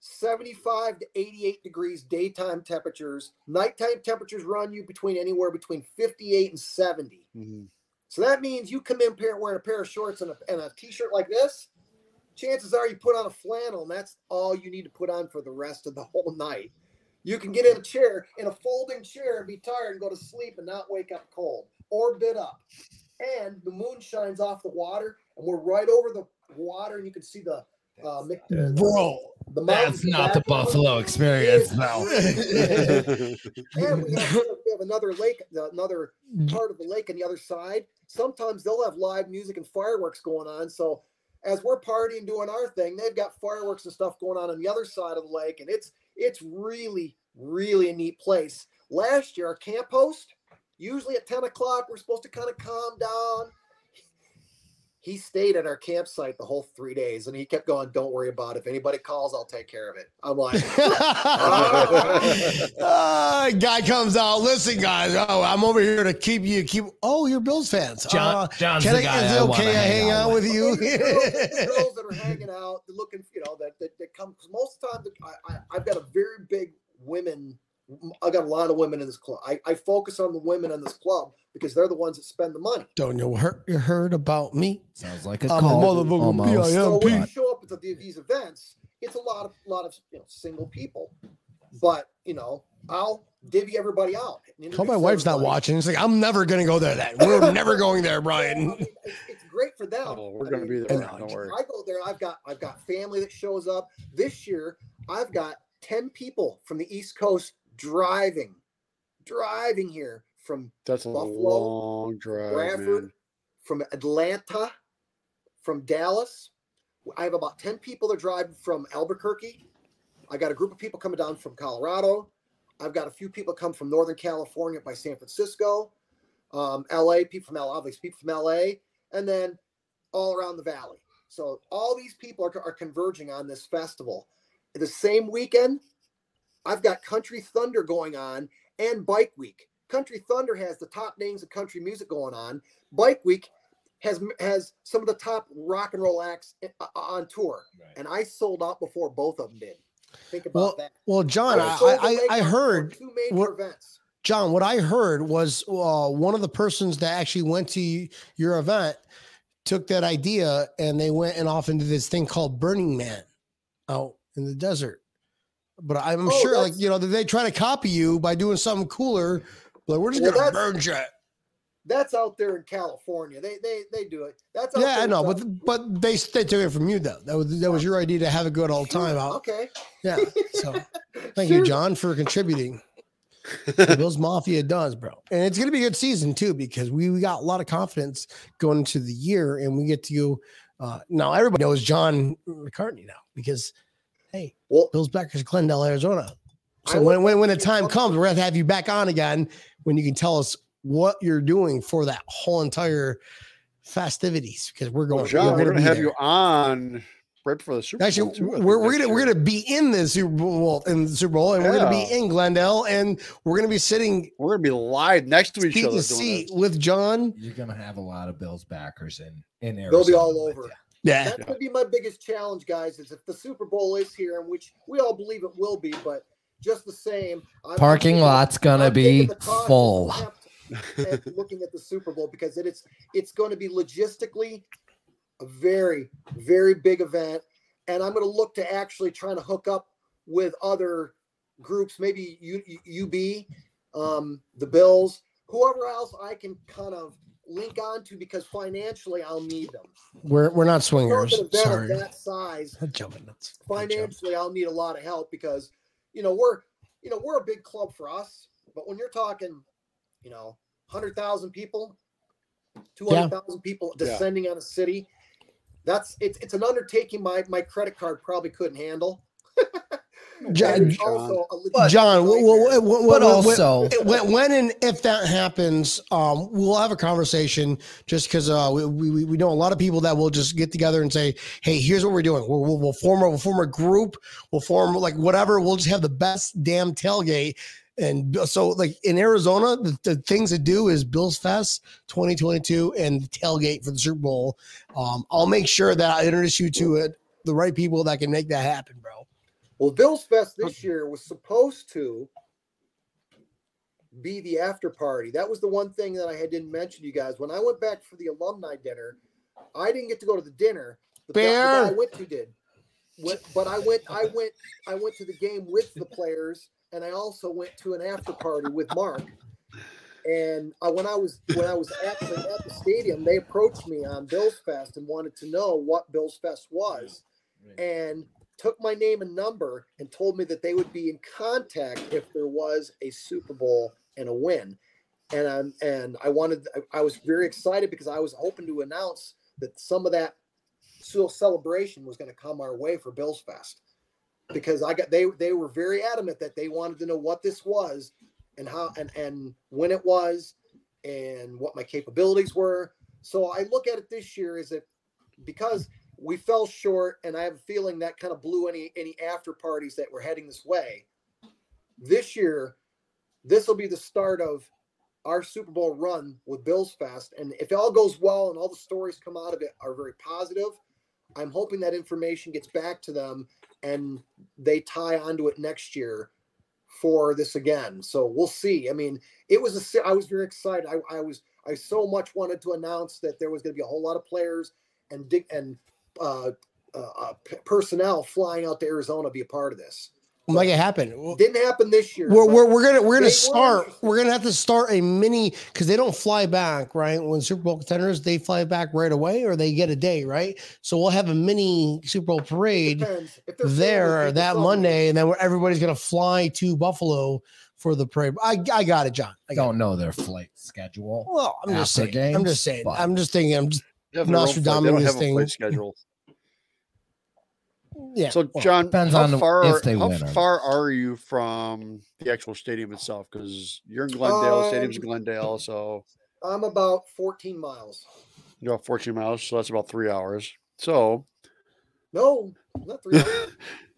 75 to 88 degrees daytime temperatures. Nighttime temperatures run you between anywhere between 58 and 70. Mhm. So that means you come in pair wearing a pair of shorts and a, and a t-shirt like this. Chances are you put on a flannel, and that's all you need to put on for the rest of the [LAUGHS] whole night. You can get in a chair, in a folding chair, and be tired and go to sleep and not wake up cold or bit up. And the moon shines off the water, and we're right over the water, and you can see the uh, Bro, the That's not the background. Buffalo experience, It though. [LAUGHS] And we have, we have another lake, another part of the lake on the other side. Sometimes they'll have live music and fireworks going on. So as we're partying doing our thing, they've got fireworks and stuff going on on the other side of the lake, and it's it's really really a neat place. Last year, our camp host, usually at ten o'clock, we're supposed to kind of calm down. He stayed at our campsite the whole three days, and he kept going, "Don't worry about it. If anybody calls, I'll take care of it." I'm like. [LAUGHS] uh, guy comes out. Listen, guys. Oh, I'm over here to keep you keep. Oh, you're Bills fans. John, Uh, John's can the I, guy is it wanna okay I hang out with you? Girls, [LAUGHS] girls that are hanging out, looking, you know, that that, that come. Most of the time, I, I I've got a very big women. I got a lot of women in this club. I, I focus on the women in this club because they're the ones that spend the money. Don't you heard you heard about me? Sounds like a I'm a call. motherfucking So when you show up at the, these events, it's a lot of lot of you know single people. But you know, I'll divvy everybody out. and Hope my introduce wife's not watching. It's like I'm never gonna go there. Then we're [LAUGHS] never going there, I Brian. mean, it's, it's great for them. Oh, we're I gonna mean, be there. know, Don't worry. I go there. I've got I've got family that shows up. This year, I've got ten people from the East Coast driving, driving here from That's a long drive, Bradford, man. from Atlanta, from Dallas. I have about 10 people that drive from Albuquerque. I got a group of people coming down from Colorado. I've got a few people come from Northern California by San Francisco, um, LA, people from LA, obviously people from LA, and then all around the valley. So all these people are, are converging on this festival. The same weekend, I've got Country Thunder going on and Bike Week. Country Thunder has the top names of country music going on. Bike Week has has some of the top rock and roll acts uh, on tour, and I sold out before both of them did. Think about Well, that. well, John, I, sold the I, I on- on heard two major what- events. John, what I heard was uh, one of the persons that actually went to your event took that idea and they went and off into this thing called Burning Man. out in the desert. But I'm Oh, sure, like you know, that they try to copy you by doing something cooler. Like we're just Well, gonna that's- burn shit. That's out there in California. They they they do it. That's out Yeah, I know, but but they they took it from you though. That was that was your idea to have a good old time out. Okay. Yeah. So [LAUGHS] thank you, John, for contributing. [LAUGHS] The Bills Mafia does, bro. And it's gonna be a good season too, because we, we got a lot of confidence going into the year and we get to uh now everybody knows John McCartney now because hey, Well, Bills Backers Glendale, Arizona. So when, when when the time comes, we're gonna have you back on again when you can tell us what you're doing for that whole entire festivities because we're going. Well, John, we're gonna going to be have there. you on right before the Super Actually, Bowl. Actually, I think, we're, we're gonna we're gonna be in the Super Bowl in the Super Bowl, and we're gonna be in Glendale, and we're gonna be sitting We're going to be live next to each other. to doing seat with John. You're gonna have a lot of Bills backers in in Arizona. They'll be all over. ya. Yeah, That would be my biggest challenge, guys. Is if the Super Bowl is here, and which we all believe it will be, but just the same, I'm Parking taking- lot's gonna I'm be taking the cautious full. [LAUGHS] looking at the Super Bowl because it is it's going to be logistically a very very big event, and I'm going to look to actually trying to hook up with other groups, maybe U, UB, um, the Bills, whoever else I can kind of link onto because financially I'll need them. we're we're not For an swingers. event Sorry, that size, I'm jumping nuts. I'm jumping. financially I'll need a lot of help because you know we're you know we're a big club for us, but when you're talking, you know, hundred thousand people, two hundred thousand people Yeah. descending on a city, that's it's it's an undertaking my my credit card probably couldn't handle. [LAUGHS] John, And it's also a logistical John, w- w- nightmare. But also, when, when and if that happens, um, we'll have a conversation just because uh, we, we, we know a lot of people that will just get together and say, hey, here's what we're doing. We'll, we'll, we'll form a, we'll form a group. We'll form like whatever. We'll just have the best damn tailgate. And so, like in Arizona, the, the things to do is Bills Fest 2022 and the tailgate for the Super Bowl. Um, I'll make sure that I introduce you to it, the right people that can make that happen, bro. Well, Bills Fest this year was supposed to be the after party. That was the one thing that I had didn't mention to you guys. When I went back for the alumni dinner, I didn't get to go to the dinner. The, guy- the guy I went to did. Went, but I went, I went, I went to the game with the players, and I also went to an after party with Mark. And uh, when I was when I was actually at the stadium, they approached me on Bills Fest and wanted to know what Bills Fest was and took my name and number and told me that they would be in contact if there was a Super Bowl and a win. And I'm and I wanted I, was very excited because I was hoping to announce that some of that celebration was going to come our way for Bills Fest. Because I got they they were very adamant that they wanted to know what this was and how and and when it was and what my capabilities were. So I look at it this year is if because we fell short, and I have a feeling that kind of blew any any after parties that were heading this way. This year, this will be the start of our Super Bowl run with Bills Fest, and if it all goes well and all the stories come out of it are very positive, I'm hoping that information gets back to them and they tie onto it next year for this again. So we'll see. I mean, it was a I was very excited. I, I was I so much wanted to announce that there was going to be a whole lot of players and dig and uh, uh, uh, p- personnel flying out to Arizona to be a part of this. Make it happen. Well, Didn't happen this year. We're, we're, we're gonna we're gonna start interested. we're gonna have to start a mini because they don't fly back right when Super Bowl contenders they fly back right away or they get a day right so we'll have a mini Super Bowl parade depends. If they're there family, that can Monday and then we're- everybody's gonna fly to Buffalo for the parade I, I got it John I got don't know their flight schedule. well I'm just after saying I'm just saying I'm just thinking I'm just They have their own. They don't Nostradamus have a thing. schedule. yeah So, well, John, depends how on far, if they how win far are you from the actual stadium itself? Because you're in Glendale, stadium's in Um, Glendale, so I'm about 14 miles. you're about 14 miles, so that's about three hours. So, No, not three. hours.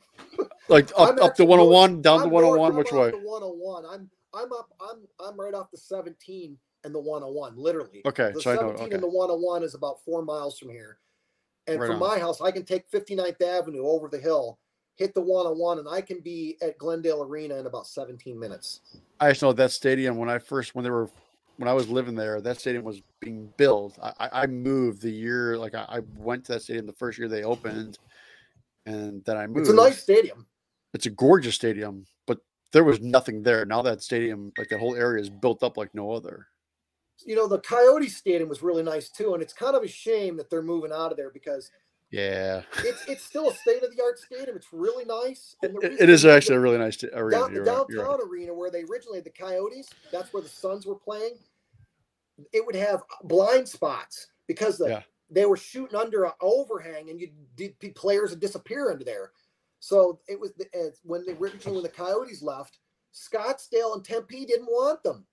[LAUGHS] like up, I'm up to actually 101, down to I'm north- 101, I'm which off way? The 101. I'm I'm up. I'm I'm right off the 17 and the 101. Literally. Okay, The so I know. 17 Okay, and the 101 is about four miles from here. And Right from on. my house, I can take 59th Avenue over the hill, hit the 101, and I can be at Glendale Arena in about 17 minutes. I just know that stadium when I first when they were when I was living there, that stadium was being built. I, I- I moved the year like I, I went to that stadium the first year they opened, and then I moved. It's a nice stadium. It's a gorgeous stadium, but there was nothing there. Now that stadium, like the whole area, is built up like no other. You know, the Coyote Stadium was really nice too, and it's kind of a shame that they're moving out of there because Yeah, [LAUGHS] it's it's still a state of the art stadium. It's really nice. And it, it is actually a really nice arena. down, the You're right, you're downtown right. arena where they originally had the Coyotes. That's where the Suns were playing. It would have blind spots because the, Yeah. they were shooting under an overhang, and you players would disappear under there. So it was the, when they originally when the Coyotes left, Scottsdale and Tempe didn't want them.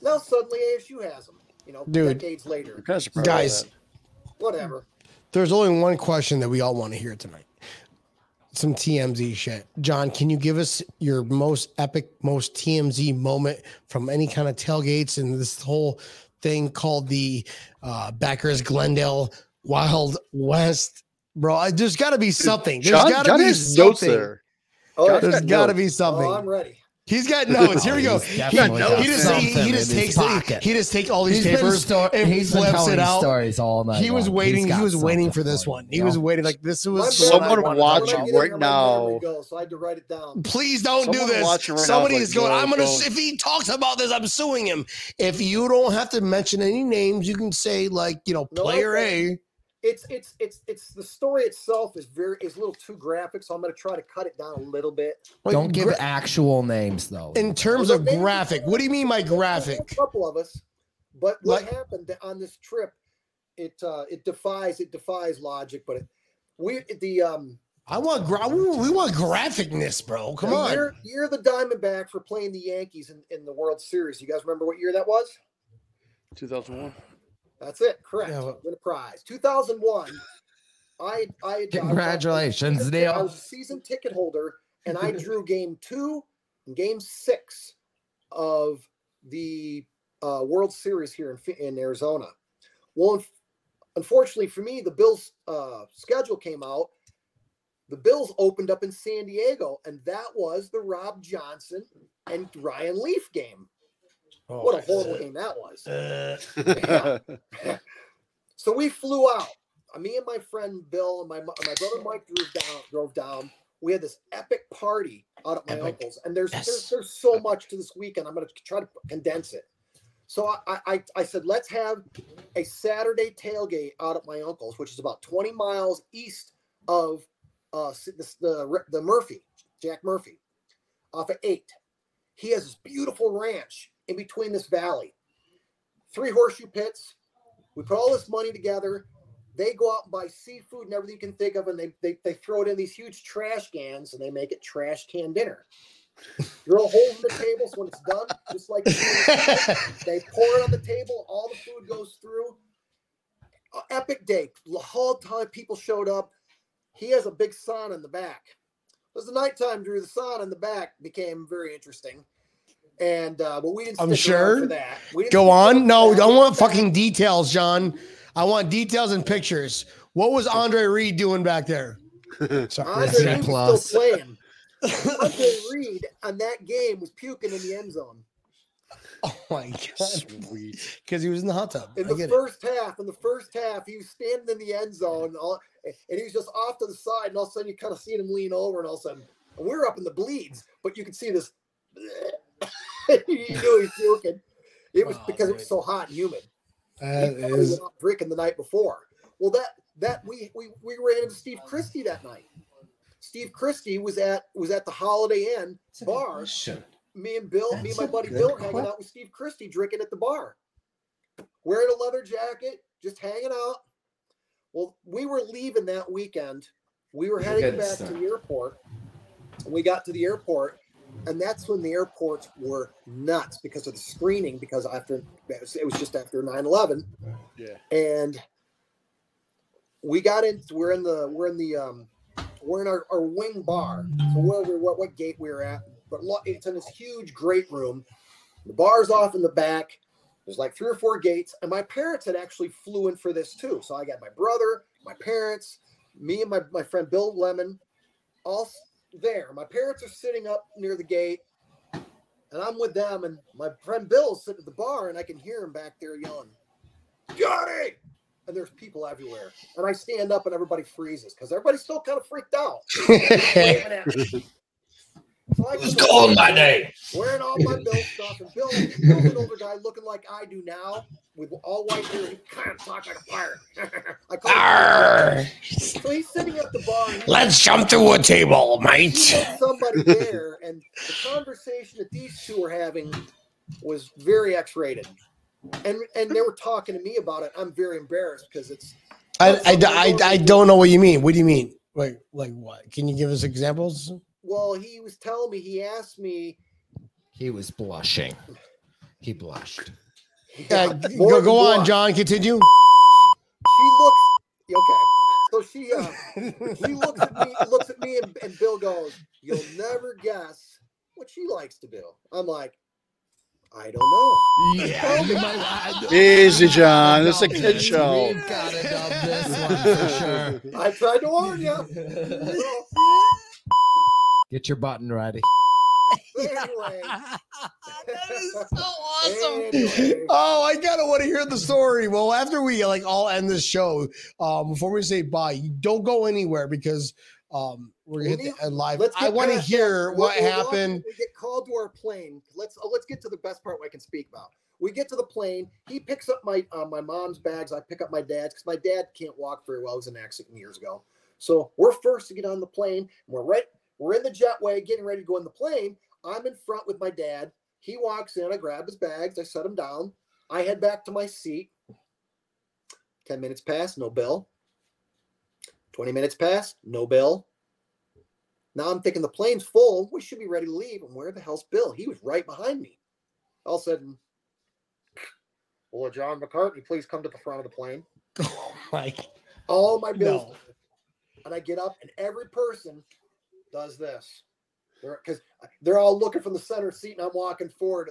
Now suddenly ASU has them. You know, Dude. decades later. I'm kind of surprised. by Guys. Whatever. There's only one question that we all want to hear tonight. Some TMZ shit. John, can you give us your most epic, most TMZ moment from any kind of tailgates and this whole thing called the uh, Backers Glendale Wild West? Bro, I- there's got to be something. There's John, got to John be something. Oh, there's got got to notes. be oh, I'm ready. He's got [LAUGHS] notes. Here we go. He, definitely got he just he, he just takes the, he just takes all these He's papers sto- and he's been flips telling it out. stories all night. He was long. waiting. He's He was waiting for this one. you He was waiting like this was. brain- the Someone wanted to watch When talk I him get about. in right here, my memory now. goes, so I had to write it down. Please don't do this. watching right Somebody is is like, going. I'm gonna. don't." If he talks about this, I'm suing him. If you don't have to mention any names, you can say like you know No, player okay. A. It's it's it's it's the story itself is very is a little too graphic, so I'm going to try to cut it down a little bit. Like, Don't give gra- actual names though. in terms Well, of graphic. What do you mean by graphic? a couple of us, but what Like- happened on this trip? It uh, it defies it defies logic, but it, we the um I want gra- we we want graphicness, bro. Come the on. year, year the Diamondbacks were playing the Yankees in, in the World Series. You guys remember what year that was? 2001. That's it. Correct. Yeah, but- Win a prize. 2001. I I Congratulations, Neil. I was a season ticket holder, and I drew [LAUGHS] game two and game six of the uh, World Series here in in Arizona. Well, unfortunately for me, the Bills' uh, schedule came out. The Bills opened up in San Diego, and that was the Rob Johnson and Ryan Leaf game. What a horrible game that was. Uh, [LAUGHS] So we flew out. Uh, Me and my friend Bill and my my brother Mike drove down. Drove down. We had this epic party out at my Epic. uncle's, and there's, there's Yes. there's so much to this weekend. I'm going to try to condense it. So I, I I said let's have a Saturday tailgate out at my uncle's, which is about 20 miles east of uh this, the the Murphy Jack Murphy, off of eight. He has this beautiful ranch in between this valley. Three horseshoe pits. We put all this money together. They go out and buy seafood and everything you can think of, and they, they, they throw it in these huge trash cans and they make it trash can dinner. Drill holes in the table so when it's done, just like [LAUGHS] they pour it on the table, all the food goes through. Uh, epic day. The whole time people showed up. He has a big sauna in the back. It was the nighttime, Drew. The sauna in the back became very interesting. And uh, but we didn't I'm sure. for that. We Go on. No, that. I We want fucking details, John. I want details and pictures. What was Andre Reed doing back there? [LAUGHS] Sorry. Andre Reed was still playing. [LAUGHS] Andre Reed on that game was puking in the end zone. Oh my god! Sweet. Because he was in the hot tub. In I the get it. first half, in the first half, he was standing in the end zone, and, all, and he was just off to the side, and all of a sudden you kind of seen him lean over, and all of a sudden, and we're up in the bleeds, but you could see this. [LAUGHS] you knew he was puking. It was Oh, because it was so hot and humid. That he probably is went drinking the night before. Well, that that we we we ran into Steve Christie that night. Steve Christie was at was at the Holiday Inn bar. Me and Bill, me and my buddy good Bill, hanging out with Steve Christie, drinking at the bar, wearing a leather jacket, just hanging out. Well, we were leaving that weekend. We were heading Good back to stuff. the airport. We got to the airport, and that's when the airports were nuts because of the screening. Because after it was, just after 9-11 Yeah. and we got in we're in the we're in the um we're in our, our wing bar so wherever what, what gate we were at but it's in this huge great room the bar's off in the back there's like three or four gates and my parents had actually flew in for this too so i got my brother my parents me and my, my friend bill lemon all there my parents are sitting up near the gate and i'm with them and my friend bill's sitting at the bar and i can hear him back there yelling johnny and there's people everywhere. And I stand up and everybody freezes because everybody's still kind of freaked out. [LAUGHS] So I Who's come calling my name? Wearing all my Bill stuff, and Bill, Bill's an older guy looking like I do now, with all white hair. He kind of talk like a pirate. [LAUGHS] I call him so he's sitting at the bar. Let's jump through a table, he mate. somebody there, and the conversation that these two were having was very X-rated, and and they were talking to me about it. I'm very embarrassed because it's I, I, I, I don't know what you mean. What do you mean? Like, like what? Can you give us examples? well, he was telling me. He asked me. He was blushing. He blushed. Uh, go go on. John. Continue. She looks okay. So she uh, she looks at me, looks at me, and, and Bill goes, "You'll never guess what she likes to do." I'm like, I don't know. Yeah, you might. Easy, John. It's a kid this. show. We've got to dub this one for sure. I tried to warn you. [LAUGHS] Get your button ready. [LAUGHS] anyway, [LAUGHS] that is so awesome. Anyway. Oh, I gotta want to hear the story. Well, after we like all end this show, um, before we say bye, don't go anywhere because um, we're gonna hit the end live. Let's I want to past hear that. what We're- we're happened. We get called to our plane. Let's uh, let's get to the best part I can speak about. We get to the plane. He picks up my uh, my mom's bags. I pick up my dad's because my dad can't walk very well. He was in an accident years ago. So we're first to get on the plane. We're right. We're in the jetway, getting ready to go in the plane. I'm in front with my dad. He walks in. I grab his bags. I set him down. I head back to my seat. Ten minutes pass. No bill. Twenty minutes pass. No bill. Now I'm thinking the plane's full. We should be ready to leave. And where the hell's Bill? He was right behind me. All of a sudden, will John McCartney please come to the front of the plane? [LAUGHS] Oh like, All my bills. No. And I get up, and every person does this. Because they're, they're all looking from the center seat, and I'm walking forward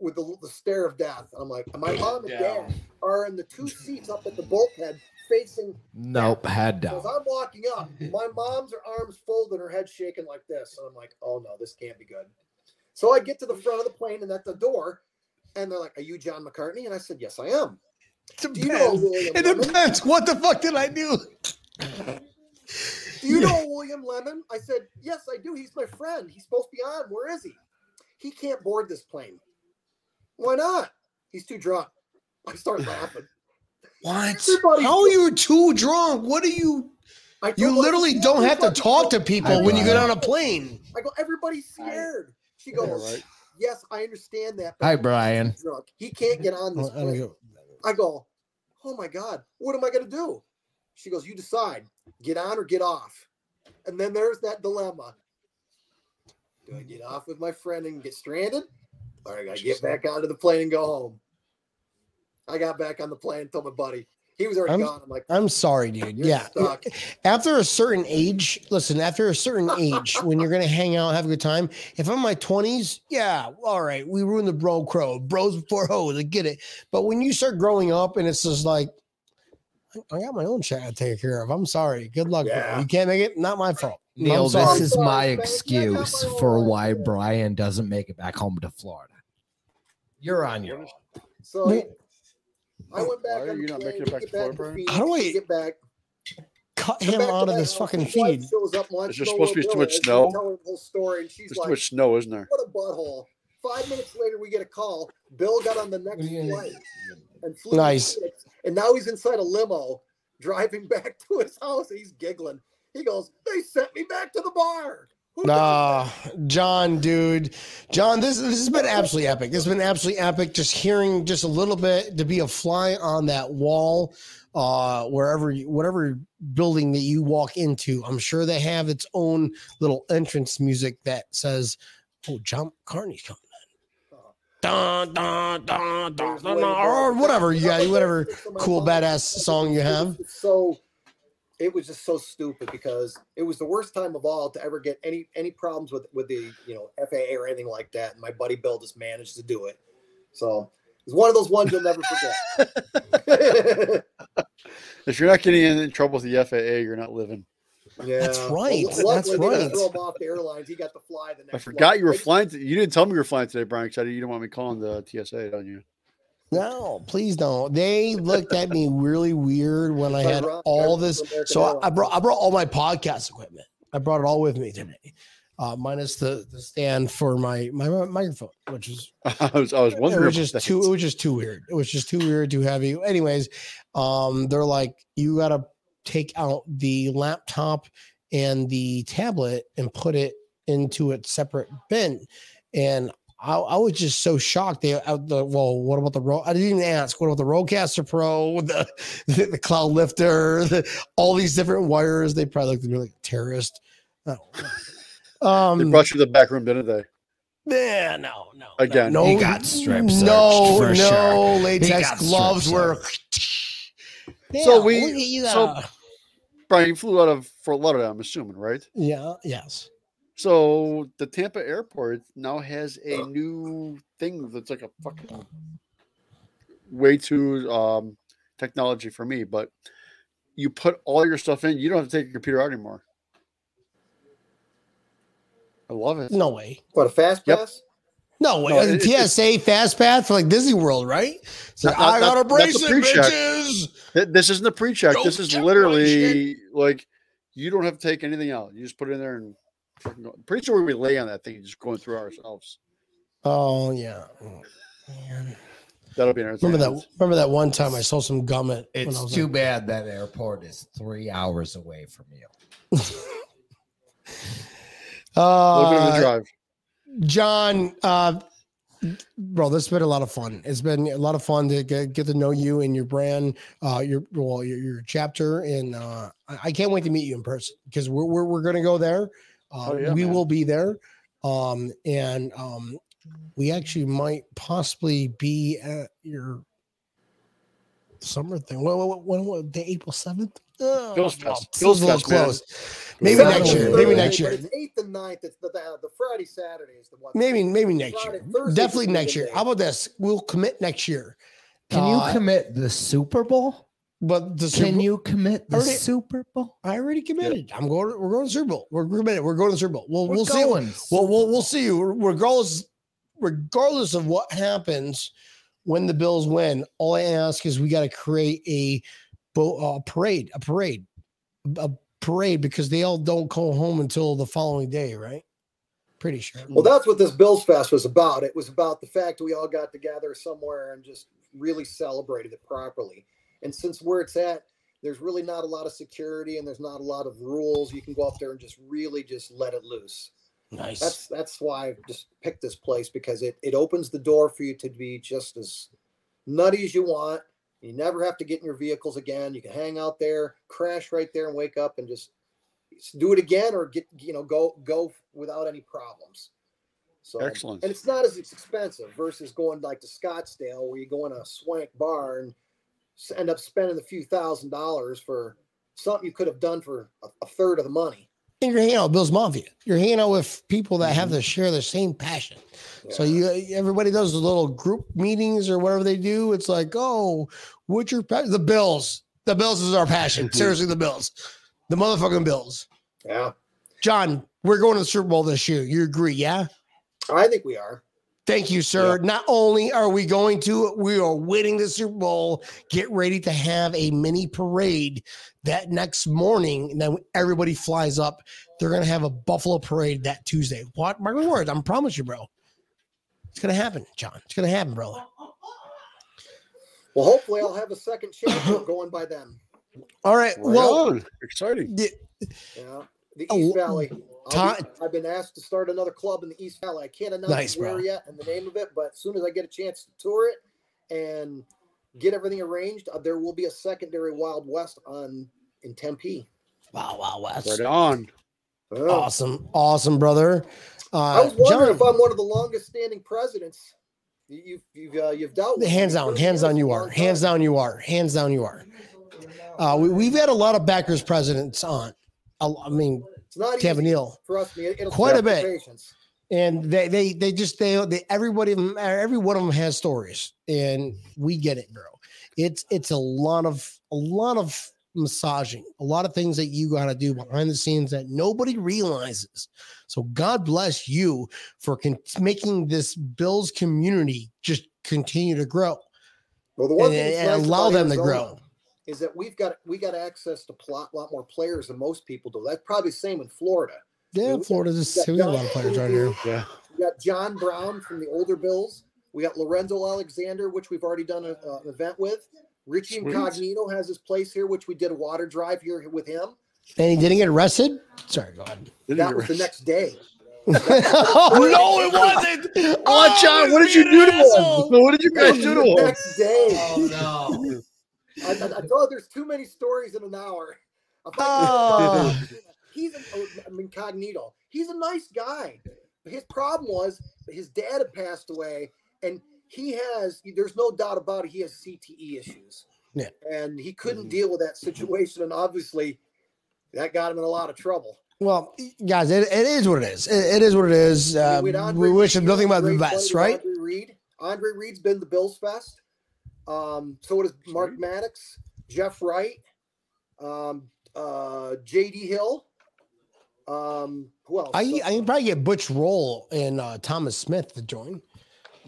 with the, the stare of death. I'm like, my mom and Down. dad are in the two seats up at the bulkhead facing Nope, head down. As I'm walking up, my mom's her arms folded, her head shaking like this. And I'm like, oh no, this can't be good. So I get to the front of the plane and at the door, and they're like, Are you John McCartney? And I said, Yes, I am. it Do you know. William It Lemon? depends. What the fuck did I do? [LAUGHS] Do you know William Lemon? I said, Yes, I do. He's my friend. He's supposed to be on. Where is he? He can't board this plane. Why not? He's too drunk. [LAUGHS] I start laughing. What? Everybody- How are you too drunk? What are you? I You her, literally don't have to talk to people when you get on a plane. I go, everybody's scared. She Yeah, goes, right. Yes, I understand that. but Hi, Brian. Drunk. He can't get on this plane. I go, oh my God, what am I going to do? She goes, you decide, get on or get off. And then there's that dilemma. Do I get off with my friend and get stranded? Or I got to get back onto the plane and go home? I got back on the plane and told my buddy. He was already I'm- gone. I'm like, I'm sorry, dude. You're yeah. stuck. After a certain age, listen, after a certain age, when you're going to hang out, have a good time. If I'm in my 20s, yeah, all right, we ruined the bro crow. Bros before hoes, I get it. But when you start growing up and it's just like, I got my own shit to take care of. I'm sorry. Good luck. bro. Yeah. You can't make it. Not my fault. I'm Neil, sorry. this is my man. Yeah, I got excuse my for why. Brian doesn't make it back home to Florida. You're on your own. so Wait. I went back Why are you not making it back to back Florida, Brian? How do I- get back? Cut Come him out of this fucking feed. Shows up, wants There's to supposed to be too much snow. Tell the whole story, and she's There's too much snow, isn't there? What a butthole. Five minutes later, we get a call. Bill got on the next What are you gonna- flight and flew Nice. And now he's inside a limo driving [LAUGHS] back to his house. He's giggling. He goes, They sent me back to the bar. Who Nah, that?" John, dude, John, this this has been absolutely epic. This has been absolutely epic. Just hearing just a little bit to be a fly on that wall, uh, wherever, you, whatever building that you walk into. I'm sure they have its own little entrance music that says, "Oh, John Carney's coming." In." Dun, dun, dun, dun, dun, dun, to or whatever you got, whatever cool badass song you have. So it was just so stupid because it was the worst time of all to ever get any any problems with with the you know FAA or anything like that. And my buddy Bill just managed to do it. So it's one of those ones you'll never forget. [LAUGHS] If you're not getting in trouble with the FAA, you're not living. Yeah, That's right, Well, that's luckily they didn't right. Throw him off the airlines. He got to fly the next. I forgot flight. you were flying. To, you didn't tell me you were flying today, Brian. Because you didn't want me calling the TSA on you. No, please don't. They looked at me really weird when I had Ron all this. So I, I brought I brought all my podcast equipment. I brought it all with me today, uh, minus the, the stand for my my my microphone, which is [LAUGHS] I was I was it wondering. was just too it was just too weird. It was just too weird, too heavy. Anyways, um, they're like, you gotta take out the laptop and the tablet and put it into its separate bin. And I, I was just so shocked. They uh, the well, what about the road? I didn't even ask. What about the Rodecaster Pro, [LAUGHS] the the, the Cloud Lifter, the, all these different wires? They probably looked at me like a terrorist. Oh. [LAUGHS] They Um, brought you to the back room, didn't they? yeah, no, no. Again. no, He got strip searched No, for no, sure. Latex got gloves strip were. So we- look at you, so- uh, Brian, you flew out of Fort Lauderdale, I'm assuming, right? yeah, yes. So the Tampa airport now has a new thing that's like a fucking way too um, technology for me. But you put all your stuff in, you don't have to take your computer out anymore. I love it. No way. What a fast Yep. Pass? No way. No, it- it's- TSA fast path for like Disney World, right? So Not- I got a not the bracelet, pre-check. bitches. This isn't a pre-check. Don't This is literally like you don't have to take anything out. You just put it in there and go. Pretty sure we lay on that thing, just going through ourselves. Oh yeah. Oh, man. That'll be an Remember that? Remember that one time I saw some gum at. when I It's was too like- bad that airport is three hours away from you. A [LAUGHS] little bit of Uh, a drive. John, uh, bro, this has been a lot of fun. It's been a lot of fun to get, get to know you and your brand, uh, your well, your, your chapter, and uh, I, can't wait to meet you in person because we're we're, we're gonna go there. Uh, Oh, yeah, we man. will be there, um, and um, we actually might possibly be at your summer thing. When, when, when, when the April seventh? Oh, Bills well, Fest. this Bills is a little Fest, man. close. Maybe Seventh next year. Maybe next year. It's eighth and ninth. It's the, the, the Friday, Saturday is the one. Maybe maybe next Friday, year. Thursday's Definitely a next year. day. How about this? We'll commit next year. Can Uh, you commit the Super Bowl? But the Can Super- you commit the Already- Super Bowl? I already committed. I'm going. To, we're going to Super Bowl. We're committed. We're going to Super Bowl. We'll We're we'll see. Well, we'll we'll see you regardless. Regardless of what happens when the Bills win, all I ask is we got to create a bo- uh, parade, a parade, a parade because they all don't go home until the following day, right? Pretty sure. Well, that's what this Bills Fest was about. It was about the fact we all got together somewhere and just really celebrated it properly. And since where it's at, there's really not a lot of security and there's not a lot of rules. You can go up there and just really just let it loose. nice. That's that's why I just picked this place because it, it opens the door for you to be just as nutty as you want. You never have to get in your vehicles again. You can hang out there, crash right there, and wake up and just do it again or get you know go go without any problems. So Excellent. and it's not as expensive versus going like to Scottsdale where you go in a swank bar and end up spending a few thousand dollars for something you could have done for a, a third of the money. And you're hanging out with Bills Mafia. You're hanging out with people that have mm-hmm. to share the same passion. So you everybody does little group meetings or whatever they do. It's like, oh, what's your pa-? the Bills? The Bills is our passion. [LAUGHS] Seriously, the Bills, the motherfucking Bills. yeah, John, we're going to the Super Bowl this year. You agree? Yeah. I think we are. Thank you, sir. Not only are we going to, we are winning the Super Bowl. Get ready to have a mini parade that next morning, and then everybody flies up. They're gonna have a Buffalo parade that Tuesday. What? My words, I promise you, bro. It's gonna happen, John. It's gonna happen, brother. Well, hopefully, I'll have a second chance going by then. All right. Right Well, on. exciting. the- Yeah, the Oh, East Valley. I'll be- Ti- I've been asked to start another club in the East Valley. I can't announce Nice, where bro. yet and the name of it, but as soon as I get a chance to tour it and get everything arranged, uh, there will be a secondary Wild West on in Tempe. wow, wow, Wes. Right on. Oh. Awesome, awesome, brother. Uh, I was wondering John, if I'm one of the longest standing presidents. You- You've you've uh, you've dealt with hands down, hands down, you are. Hands down, you are. Hands down, you are. Uh, we, we've had a lot of backers presidents on. I, I mean, It's not easy. Kevin Neal. Trust me, it- it'll Quite a bit. Patience. and they they they just they, they everybody every one of them has stories and we get it bro it's it's a lot of a lot of massaging a lot of things that you got to do behind the scenes that nobody realizes so god bless you for con- making this bills community just continue to grow Well, the one and, and nice allow them to grow. Is that we've got we got access to a lot, lot more players than most people do. That's probably the same in Florida. Yeah, we- Florida's just got we got a lot of players right here. Yeah. We got John Brown from the older Bills. We got Lorenzo Alexander, which we've already done a, uh, an event with. Richie Sweet. Incognito has his place here, which we did a water drive here with him. And he didn't get arrested. Sorry, go ahead. [LAUGHS] That was the next day. oh no, it wasn't. Oh, John, what did you do to him? What did you guys do to the him? next day. Oh no. I, I, I [LAUGHS] thought there's too many stories in an hour. Oh. he's an I'm incognito. He's a nice guy. His problem was his dad had passed away, and he has. There's no doubt about it. He has CTE issues. Yeah. and he couldn't Mhm. deal with that situation, and obviously, that got him in a lot of trouble. Well, guys, it, it is what it is. It, it is what it is. I mean, Uh, we had Andre we wish him nothing but the best, right? Andre Reed. Andre Reed's been the Bills Fest. Um, so does Mark Sweet. Maddox, Jeff Wright, um, uh, JD Hill. Um, who else? I Uh, I can probably get Butch Rolle and uh, Thomas Smith to join.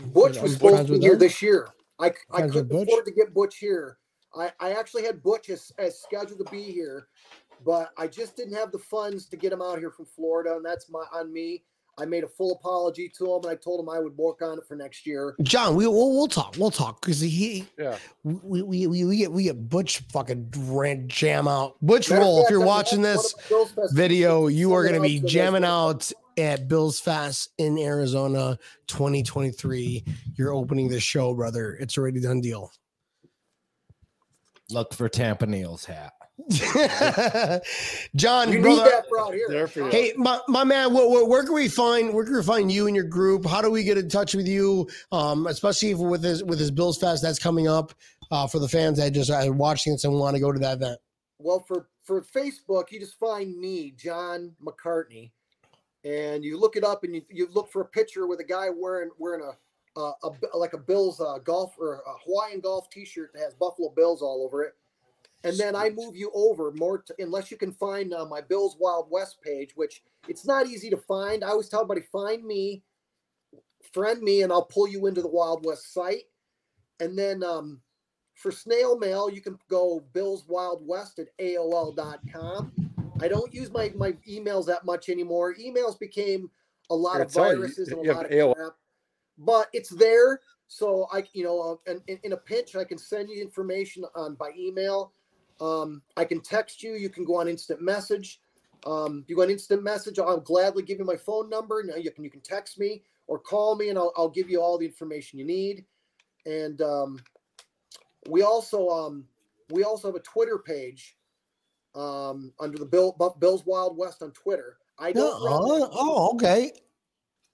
Butch Are was supposed to be here this year. I, I Friends with couldn't Butch? afford to get Butch here. I, I actually had Butch as, as scheduled to be here, but I just didn't have the funds to get him out here from Florida, and that's my on me. I made a full apology to him, and I told him I would work on it for next year. John, we we'll, we'll talk. We'll talk because he Yeah. we, we we we get we get Butch fucking ran jam out. Butch Matter of Rolle, if you're watching this of my Bills Fest video, you are going to be jamming out at Bills Fest in Arizona 2023. You're opening the show, brother. It's already done deal. Look for Tampa Neal's hat. [LAUGHS] John, You need that for out here. There for you. Hey, my, my man, where, where, where can we find where can we find you and your group? How do we get in touch with you? Um, especially if with his with his Bills Fest that's coming up uh, for the fans that just are watching this and want to go to that event. Well, for for Facebook, you just find me, John McCartney, and you look it up, and you, you look for a picture with a guy wearing wearing a a, a like a Bills uh, golf or a Hawaiian golf T-shirt that has Buffalo Bills all over it, and then I move you over more to, unless you can find uh, my Bills Wild West page, which it's not easy to find. I always tell everybody find me, friend me, and I'll pull you into the Wild West site, and then um, for snail mail, you can go Bills Wild West at AOL.com. I don't use my, my emails that much anymore. Emails became a lot of tell you, viruses and a lot AOL. of crap. But it's there. So I, you know, uh, in a pinch, I can send you information on by email. Um, I can text you. You can go on instant message. Um, you go on instant message. I'll gladly give you my phone number. Now you can you can text me or call me, and I'll, I'll give you all the information you need. And um, we also um, we also have a Twitter page um, under the Bill Bills Wild West on Twitter. I don't. run Oh, okay.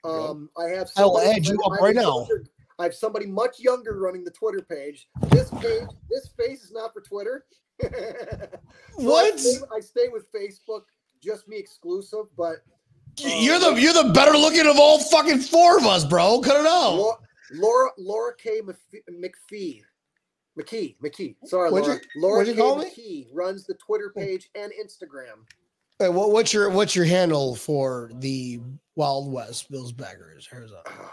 Um, I have. I will somebody- add you I up right now. younger- I have somebody much younger running the Twitter page. This page, this face is not for Twitter. So I What? stay, I stay with Facebook, just me exclusive. But You're the you're the better looking of all fucking four of us, bro. Cut it out. Laura, Laura, K. Mc- McPhee, McKee, McKee. Sorry, What'd Laura. you- Laura K. call me? McKee runs the Twitter page and Instagram. Hey, what, what's your what's your handle for the Wild West Bills backers? Arizona? On-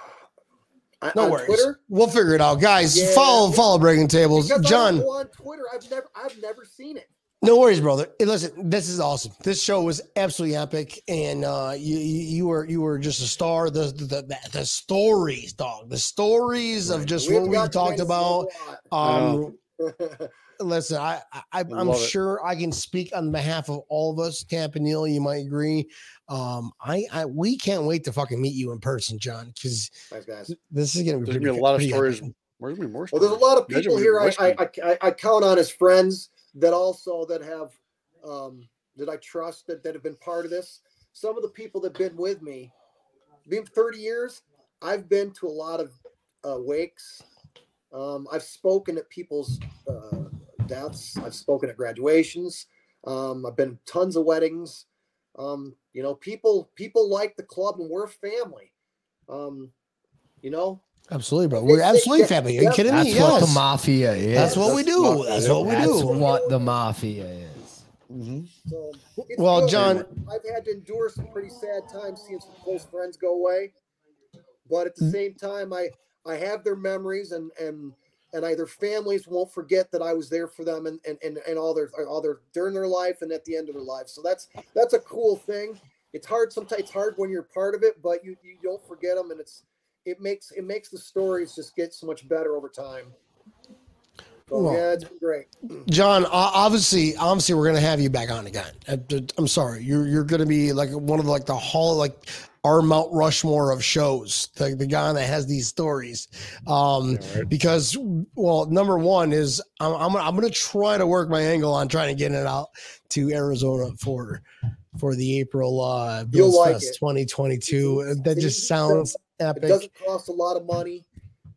No on worries. Twitter. We'll figure it out, guys. Yeah. Follow follow Breaking Tables, Because John. don't go on Twitter. I've never, I've never seen it. No worries, brother. Hey, listen, this is awesome. This show was absolutely epic, and uh, you, you you were you were just a star. The the the, the stories, dog. The stories of just what haven't we got to talked about. a Um, [LAUGHS] listen, I, I I'm love it. sure I can speak on behalf of all of us. Tampa Neal, you might agree. Um, I, I we can't wait to fucking meet you in person, John, because this is gonna be There's pretty, gonna be a lot of stories. epic. Where's gonna be more Well, there's a lot of people when here I, I, I, I count on as friends that also that have um, that I trust that, that have been part of this. Some of the people that have been with me, being 30 years, I've been to a lot of uh, wakes. Um, I've spoken at people's uh, deaths. I've spoken at graduations. Um, I've been tons of weddings. Um, you know, people people like the club, and we're family. Um, you know, Absolutely, bro. We're absolutely yeah, family. Are you yeah. kidding That's me? what the mafia is. That's what we do. mafia. That's what we That's do. what the mafia is. Mm-hmm. So Well, good. John- I've had to endure some pretty sad times seeing some close friends go away, but at the Mm. same time, I I have their memories, and and and either families won't forget that I was there for them and, and, and, and all their all their during their life and at the end of their life. So that's that's a cool thing. It's hard sometimes it's hard when you're part of it, but you you don't forget them and it's it makes it makes the stories just get so much better over time. So, Well, yeah, it's been great. [CLEARS THROAT] John, obviously, obviously, we're gonna have you back on again. I- I'm sorry, you're you're gonna be like one of the, like the hall like our Mount Rushmore of shows, the, the guy that has these stories. Um, right. because well, number one is I'm I'm gonna, I'm gonna try to work my angle on trying to get it out to Arizona for for the April uh You'll Bills like Fest it. 2022. That just it- sounds It doesn't cost a lot of money,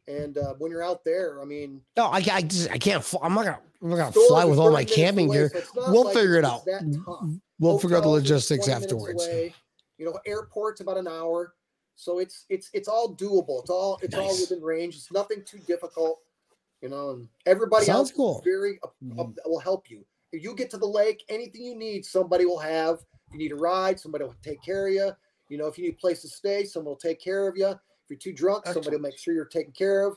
and uh, when you're out there, I mean, No, I, I just I can't. Fly. I'm not gonna I'm not gonna stores fly with all my camping away, gear. so We'll like figure it out. We'll figure out the logistics afterwards. away. You know, airport's about an hour, so it's it's it's all doable. It's all it's all within range. It's nothing too difficult. You know, and everybody Sounds else cool. very uh, mm-hmm. uh, up, up, will help you. If you get to the lake, anything you need, somebody will have. If you need a ride, somebody will take care of you. You know, if you need a place to stay, someone will take care of you. If you're too drunk, somebody will make sure you're taken care of.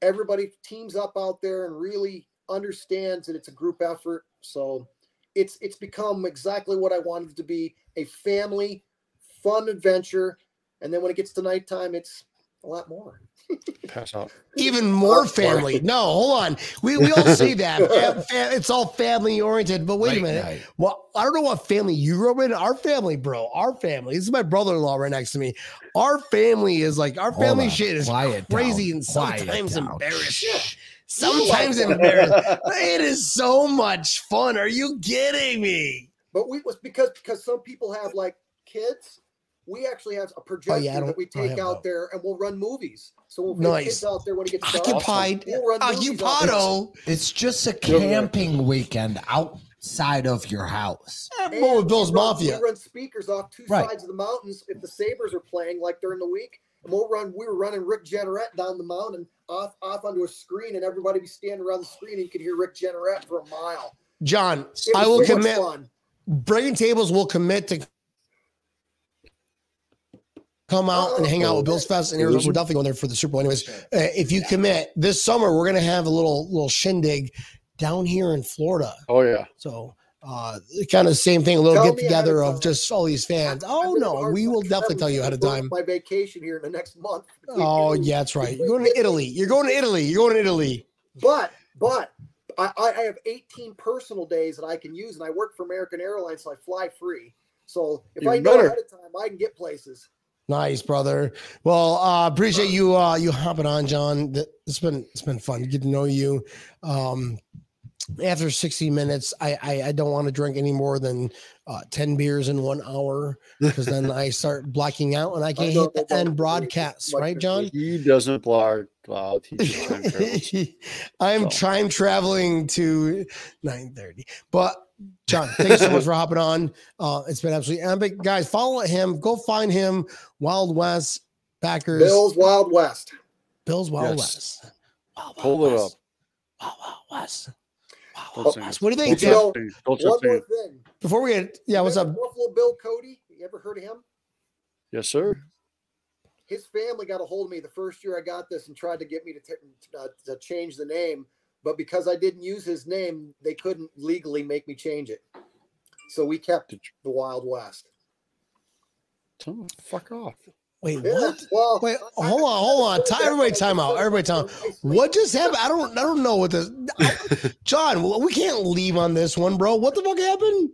Everybody teams up out there and really understands that it's a group effort. So it's it's become exactly what I wanted it to be a family fun adventure. And then when it gets to nighttime, it's a lot more. Pass out. Even more family. No, hold on. We we all see that [LAUGHS] Fam- fam- it's all family oriented. But wait a minute. night. Well, I don't know what family you grew up in. Our family, bro. Our family. This is my brother-in-law right next to me. Our family is like our Hold family on. shit is Quiet crazy down. and sometimes down. embarrassing. Yeah. Sometimes You embarrassing. [LAUGHS] It is so much fun. Are you kidding me? But we was because because some people have like kids. We actually have a projector Oh, I don't- that we take out that. there and we'll run movies. So we'll nice. Nice. kids out there when it gets dark. Occupied. We'll run ah, movies out there. Occupado. It's just a camping weekend outside of your house. I'm And going with we Bills Mafia. We run speakers off two Right. sides of the mountains if the Sabres are playing, like during the week. And we'll run. We were running Rick Jeanneret down the mountain off off onto a screen, and everybody be standing around the screen, and you could hear Rick Jeanneret for a mile. John, I will so commit. fun. Breaking tables will commit to come out and hang out with Bills Fest and Arizona. We're definitely going there for the Super Bowl, anyways. Uh, if you commit this summer, we're gonna have a little little shindig down here in Florida. Oh yeah. So uh kind of the same thing, a little Tell get me ahead of together of time. just all these fans. I've Oh no, we will definitely tell you ahead of book time. My vacation here in the next month. Oh yeah, that's right. You're going to Italy. You're going to Italy. You're going to Italy. But but I, I I have 18 personal days that I can use, and I work for American Airlines, so I fly free. So if I Even know better. ahead of time, I can get places. Nice, brother. Well, uh appreciate you uh you hopping on, John. It's been it's been fun to get to know you. Um after 60 minutes, I I, I don't want to drink any more than uh 10 beers in one hour because then I [LAUGHS] start blacking out and I can't know hit the end broadcast, right, John? He doesn't block cloud. He just [LAUGHS] time travels. I'm So. time traveling to 9:30. But John, thank you so much for hopping on. Uh, it's been absolutely epic, guys. Follow him. Go find him. Wild West Backers. Bills Wild West. Bills Wild Yes. West. Wild, Wild Pull it West. up. Wild Wild West. Wild Wild West. What do you think, Did you know- One more thing. Before we get, yeah, what's up? Buffalo Bill Cody. You ever heard of him? Yes, sir. His family got a hold of me the first year I got this and tried to get me to t- uh, to change the name, but because I didn't use his name, they couldn't legally make me change it. So we kept the Wild West. Tell fuck off. Wait, Yeah, what? Well, Wait, I- I- hold on, hold on. Time, everybody, time out. Everybody, time. What just happened? I don't, I don't know what this. [LAUGHS] John, we can't leave on this one, bro. What the fuck happened?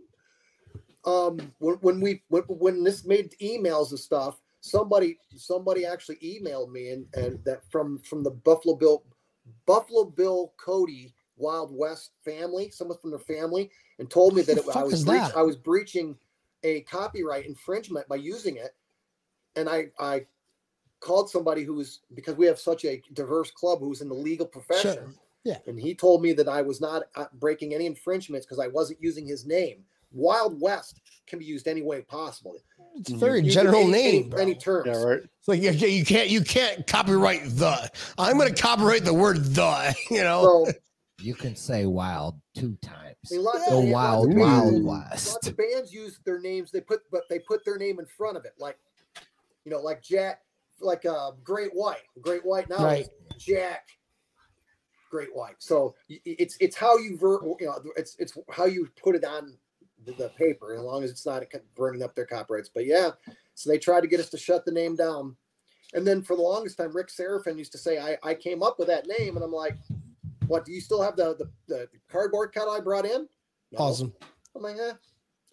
um when, when we when, when this made emails and stuff somebody somebody actually emailed me and and that from from the buffalo bill buffalo bill cody wild west family someone from their family and told me that it, i was breach, i was breaching a copyright infringement by using it. And i i called somebody who was because we have such a diverse club who's in the legal profession. Yeah. and he told me that i was not uh, breaking any infringements because i wasn't using his name. Wild West can be used any way possible. It's a very Use general any, name. any, bro. any terms. Yeah, right. It's like you, you can't you can't copyright the. I'm going to copyright the word the. [LAUGHS] You know. So You can say wild two times. I mean, The of, wild, lots wild west. Lots of bands use their names. They put but they put their name in front of it, like you know, like Jack, like uh, Great White. Great White now Right. is Jack. great white. So y- y- it's it's how you ver, you know it's it's how you put it on the, paper, as long as it's not burning up their copyrights. But yeah, so they tried to get us to shut the name down, and then for the longest time, Rick Seraphin used to say I I came up with that name, and I'm like, what? Do you still have the the, the cardboard cut I brought in? No. Awesome. I'm like, eh,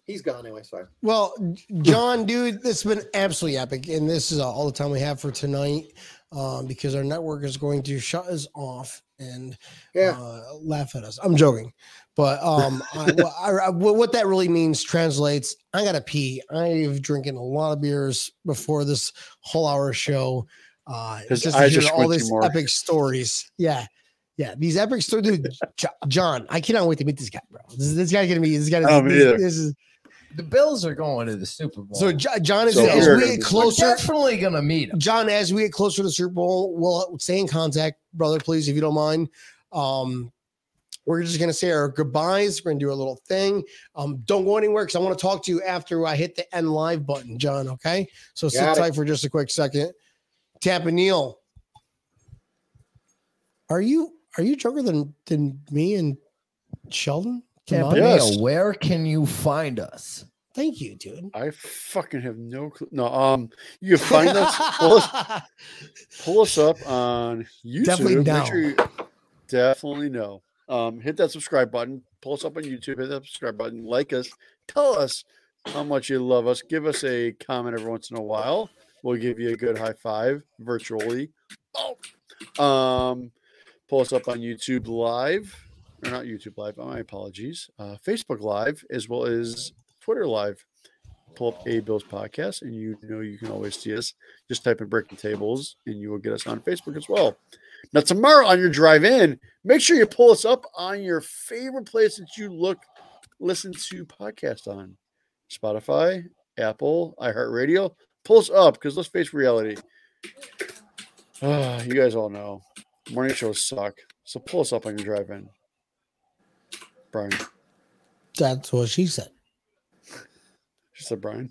he's gone anyway. Sorry. Well, John, dude, this has been absolutely epic, and this is all the time we have for tonight um, because our network is going to shut us off and Yeah. uh, laugh at us. I'm joking, but um, I, [LAUGHS] what- I, I- what that really means translates. I gotta pee. I've drinking a lot of beers before this whole hour show. Uh, just I hear just all these epic stories. Yeah. Yeah, these epic stories, dude. John, I cannot wait to meet this guy, bro. This, this guy gonna be. This guy. I don't this, this is The Bills are going to the Super Bowl. so. Jo- John is So as we're we gonna get be- We're closer. definitely gonna meet him. John, as we get closer to the Super Bowl, we'll stay in contact, brother, please, if you don't mind. Um, we're just gonna say our goodbyes. We're gonna do a little thing. Um, don't go anywhere because I want to talk to you after I hit the end live button, John. Okay, so sit Got it. tight for just a quick second. Tampa Neil, are you are you younger than than me and Sheldon? Tampa? Yes. Neil, where can you find us? Thank you, dude. I fucking have no clue. No, um, you can find us. Pull us, [LAUGHS] pull us up on YouTube. Definitely Make down. sure you definitely know. Um, hit that subscribe button. Pull us up on YouTube. Hit that subscribe button. Like us. Tell us how much you love us. Give us a comment every once in a while. We'll give you a good high five virtually. Oh. Um, pull us up on YouTube Live, or not YouTube Live. My apologies. Uh, Facebook Live as well as Twitter Live. Pull up A Bills podcast, and you know you can always see us. Just type in Breaking Tables, and you will get us on Facebook as well. Now, tomorrow on your drive in, make sure you pull us up on your favorite place that you look, listen to podcast on Spotify, Apple, iHeartRadio. Pull us up because let's face reality. Ah, [SIGHS] you guys all know morning shows suck. So pull us up on your drive in. Brian. That's what she said. She said Brian.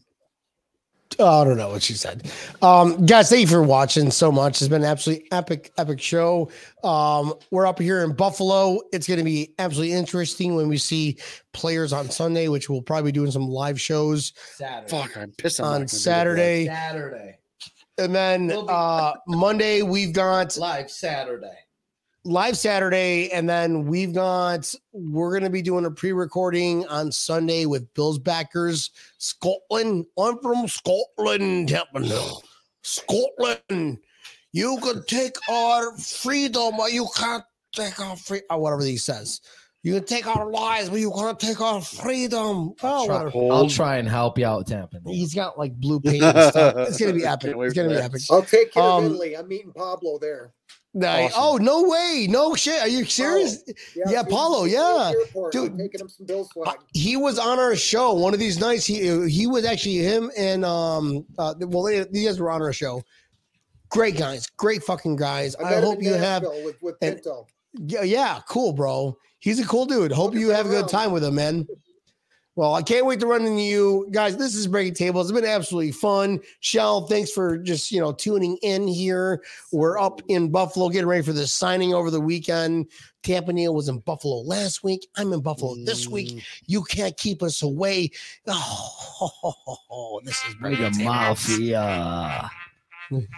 Oh, I don't know what she said. Um, guys, thank you for watching so much. It's been an absolutely epic, epic show. Um, we're up here in Buffalo. It's going to be absolutely interesting when we see players on Sunday, which we'll probably be doing some live shows Saturday. Fuck, I'm pissed. I'm on gonna do that. Saturday. Saturday. And then We'll be- uh, Monday, we've got Live Saturday. Live Saturday. And then we've got, we're going to be doing a pre recording on Sunday with Bills backers, Scotland. I'm from Scotland, Templeton. Scotland. You can take our freedom, but you can't take our free or whatever he says. You can take our lives, but you can't take our freedom. Oh, Try- I'll try and help you out, Tampa. He's got like blue [LAUGHS] paint and stuff. It's gonna be epic. It's gonna be epic. I'll take care Um, of Italy. I'm meeting Pablo there. Nice. Awesome. Oh no way! No shit. Are you serious? Yeah, Paulo, him at the yeah. Dude. I'm taking him some Bill swag. He was on our show one of these nights. He he was actually him and um uh well they, these guys were on our show. Great guys, great fucking guys. I, him hope you have with, with and- Pinto. yeah yeah cool bro. He's a cool dude. Hope you have a good time with him, man. [LAUGHS] Well, I can't wait to run into you guys. This is Breaking Tables. It's been absolutely fun. Shell, thanks for just you know tuning in here. We're up in Buffalo, getting ready for the signing over the weekend. Tampa Neal was in Buffalo last week. I'm in Buffalo this week. Mm, You can't keep us away. Oh, this is Breaking Tables. Mafia.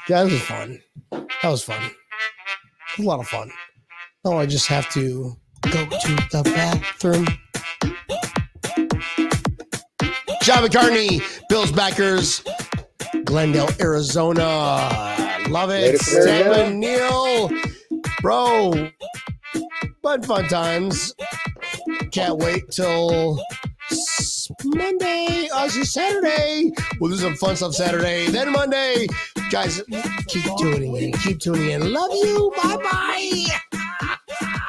That was fun. That was fun. A lot of fun. Oh, I just have to go to the bathroom. John McCartney, Bills backers, Glendale, Arizona. Love it. Later from Arizona. Stephen Neal, bro. Fun, fun times. Can't wait till Monday. Oh, Actually, Saturday. We'll do some fun stuff Saturday. Then Monday. Guys, keep tuning in. Keep tuning in. Love you. Bye bye.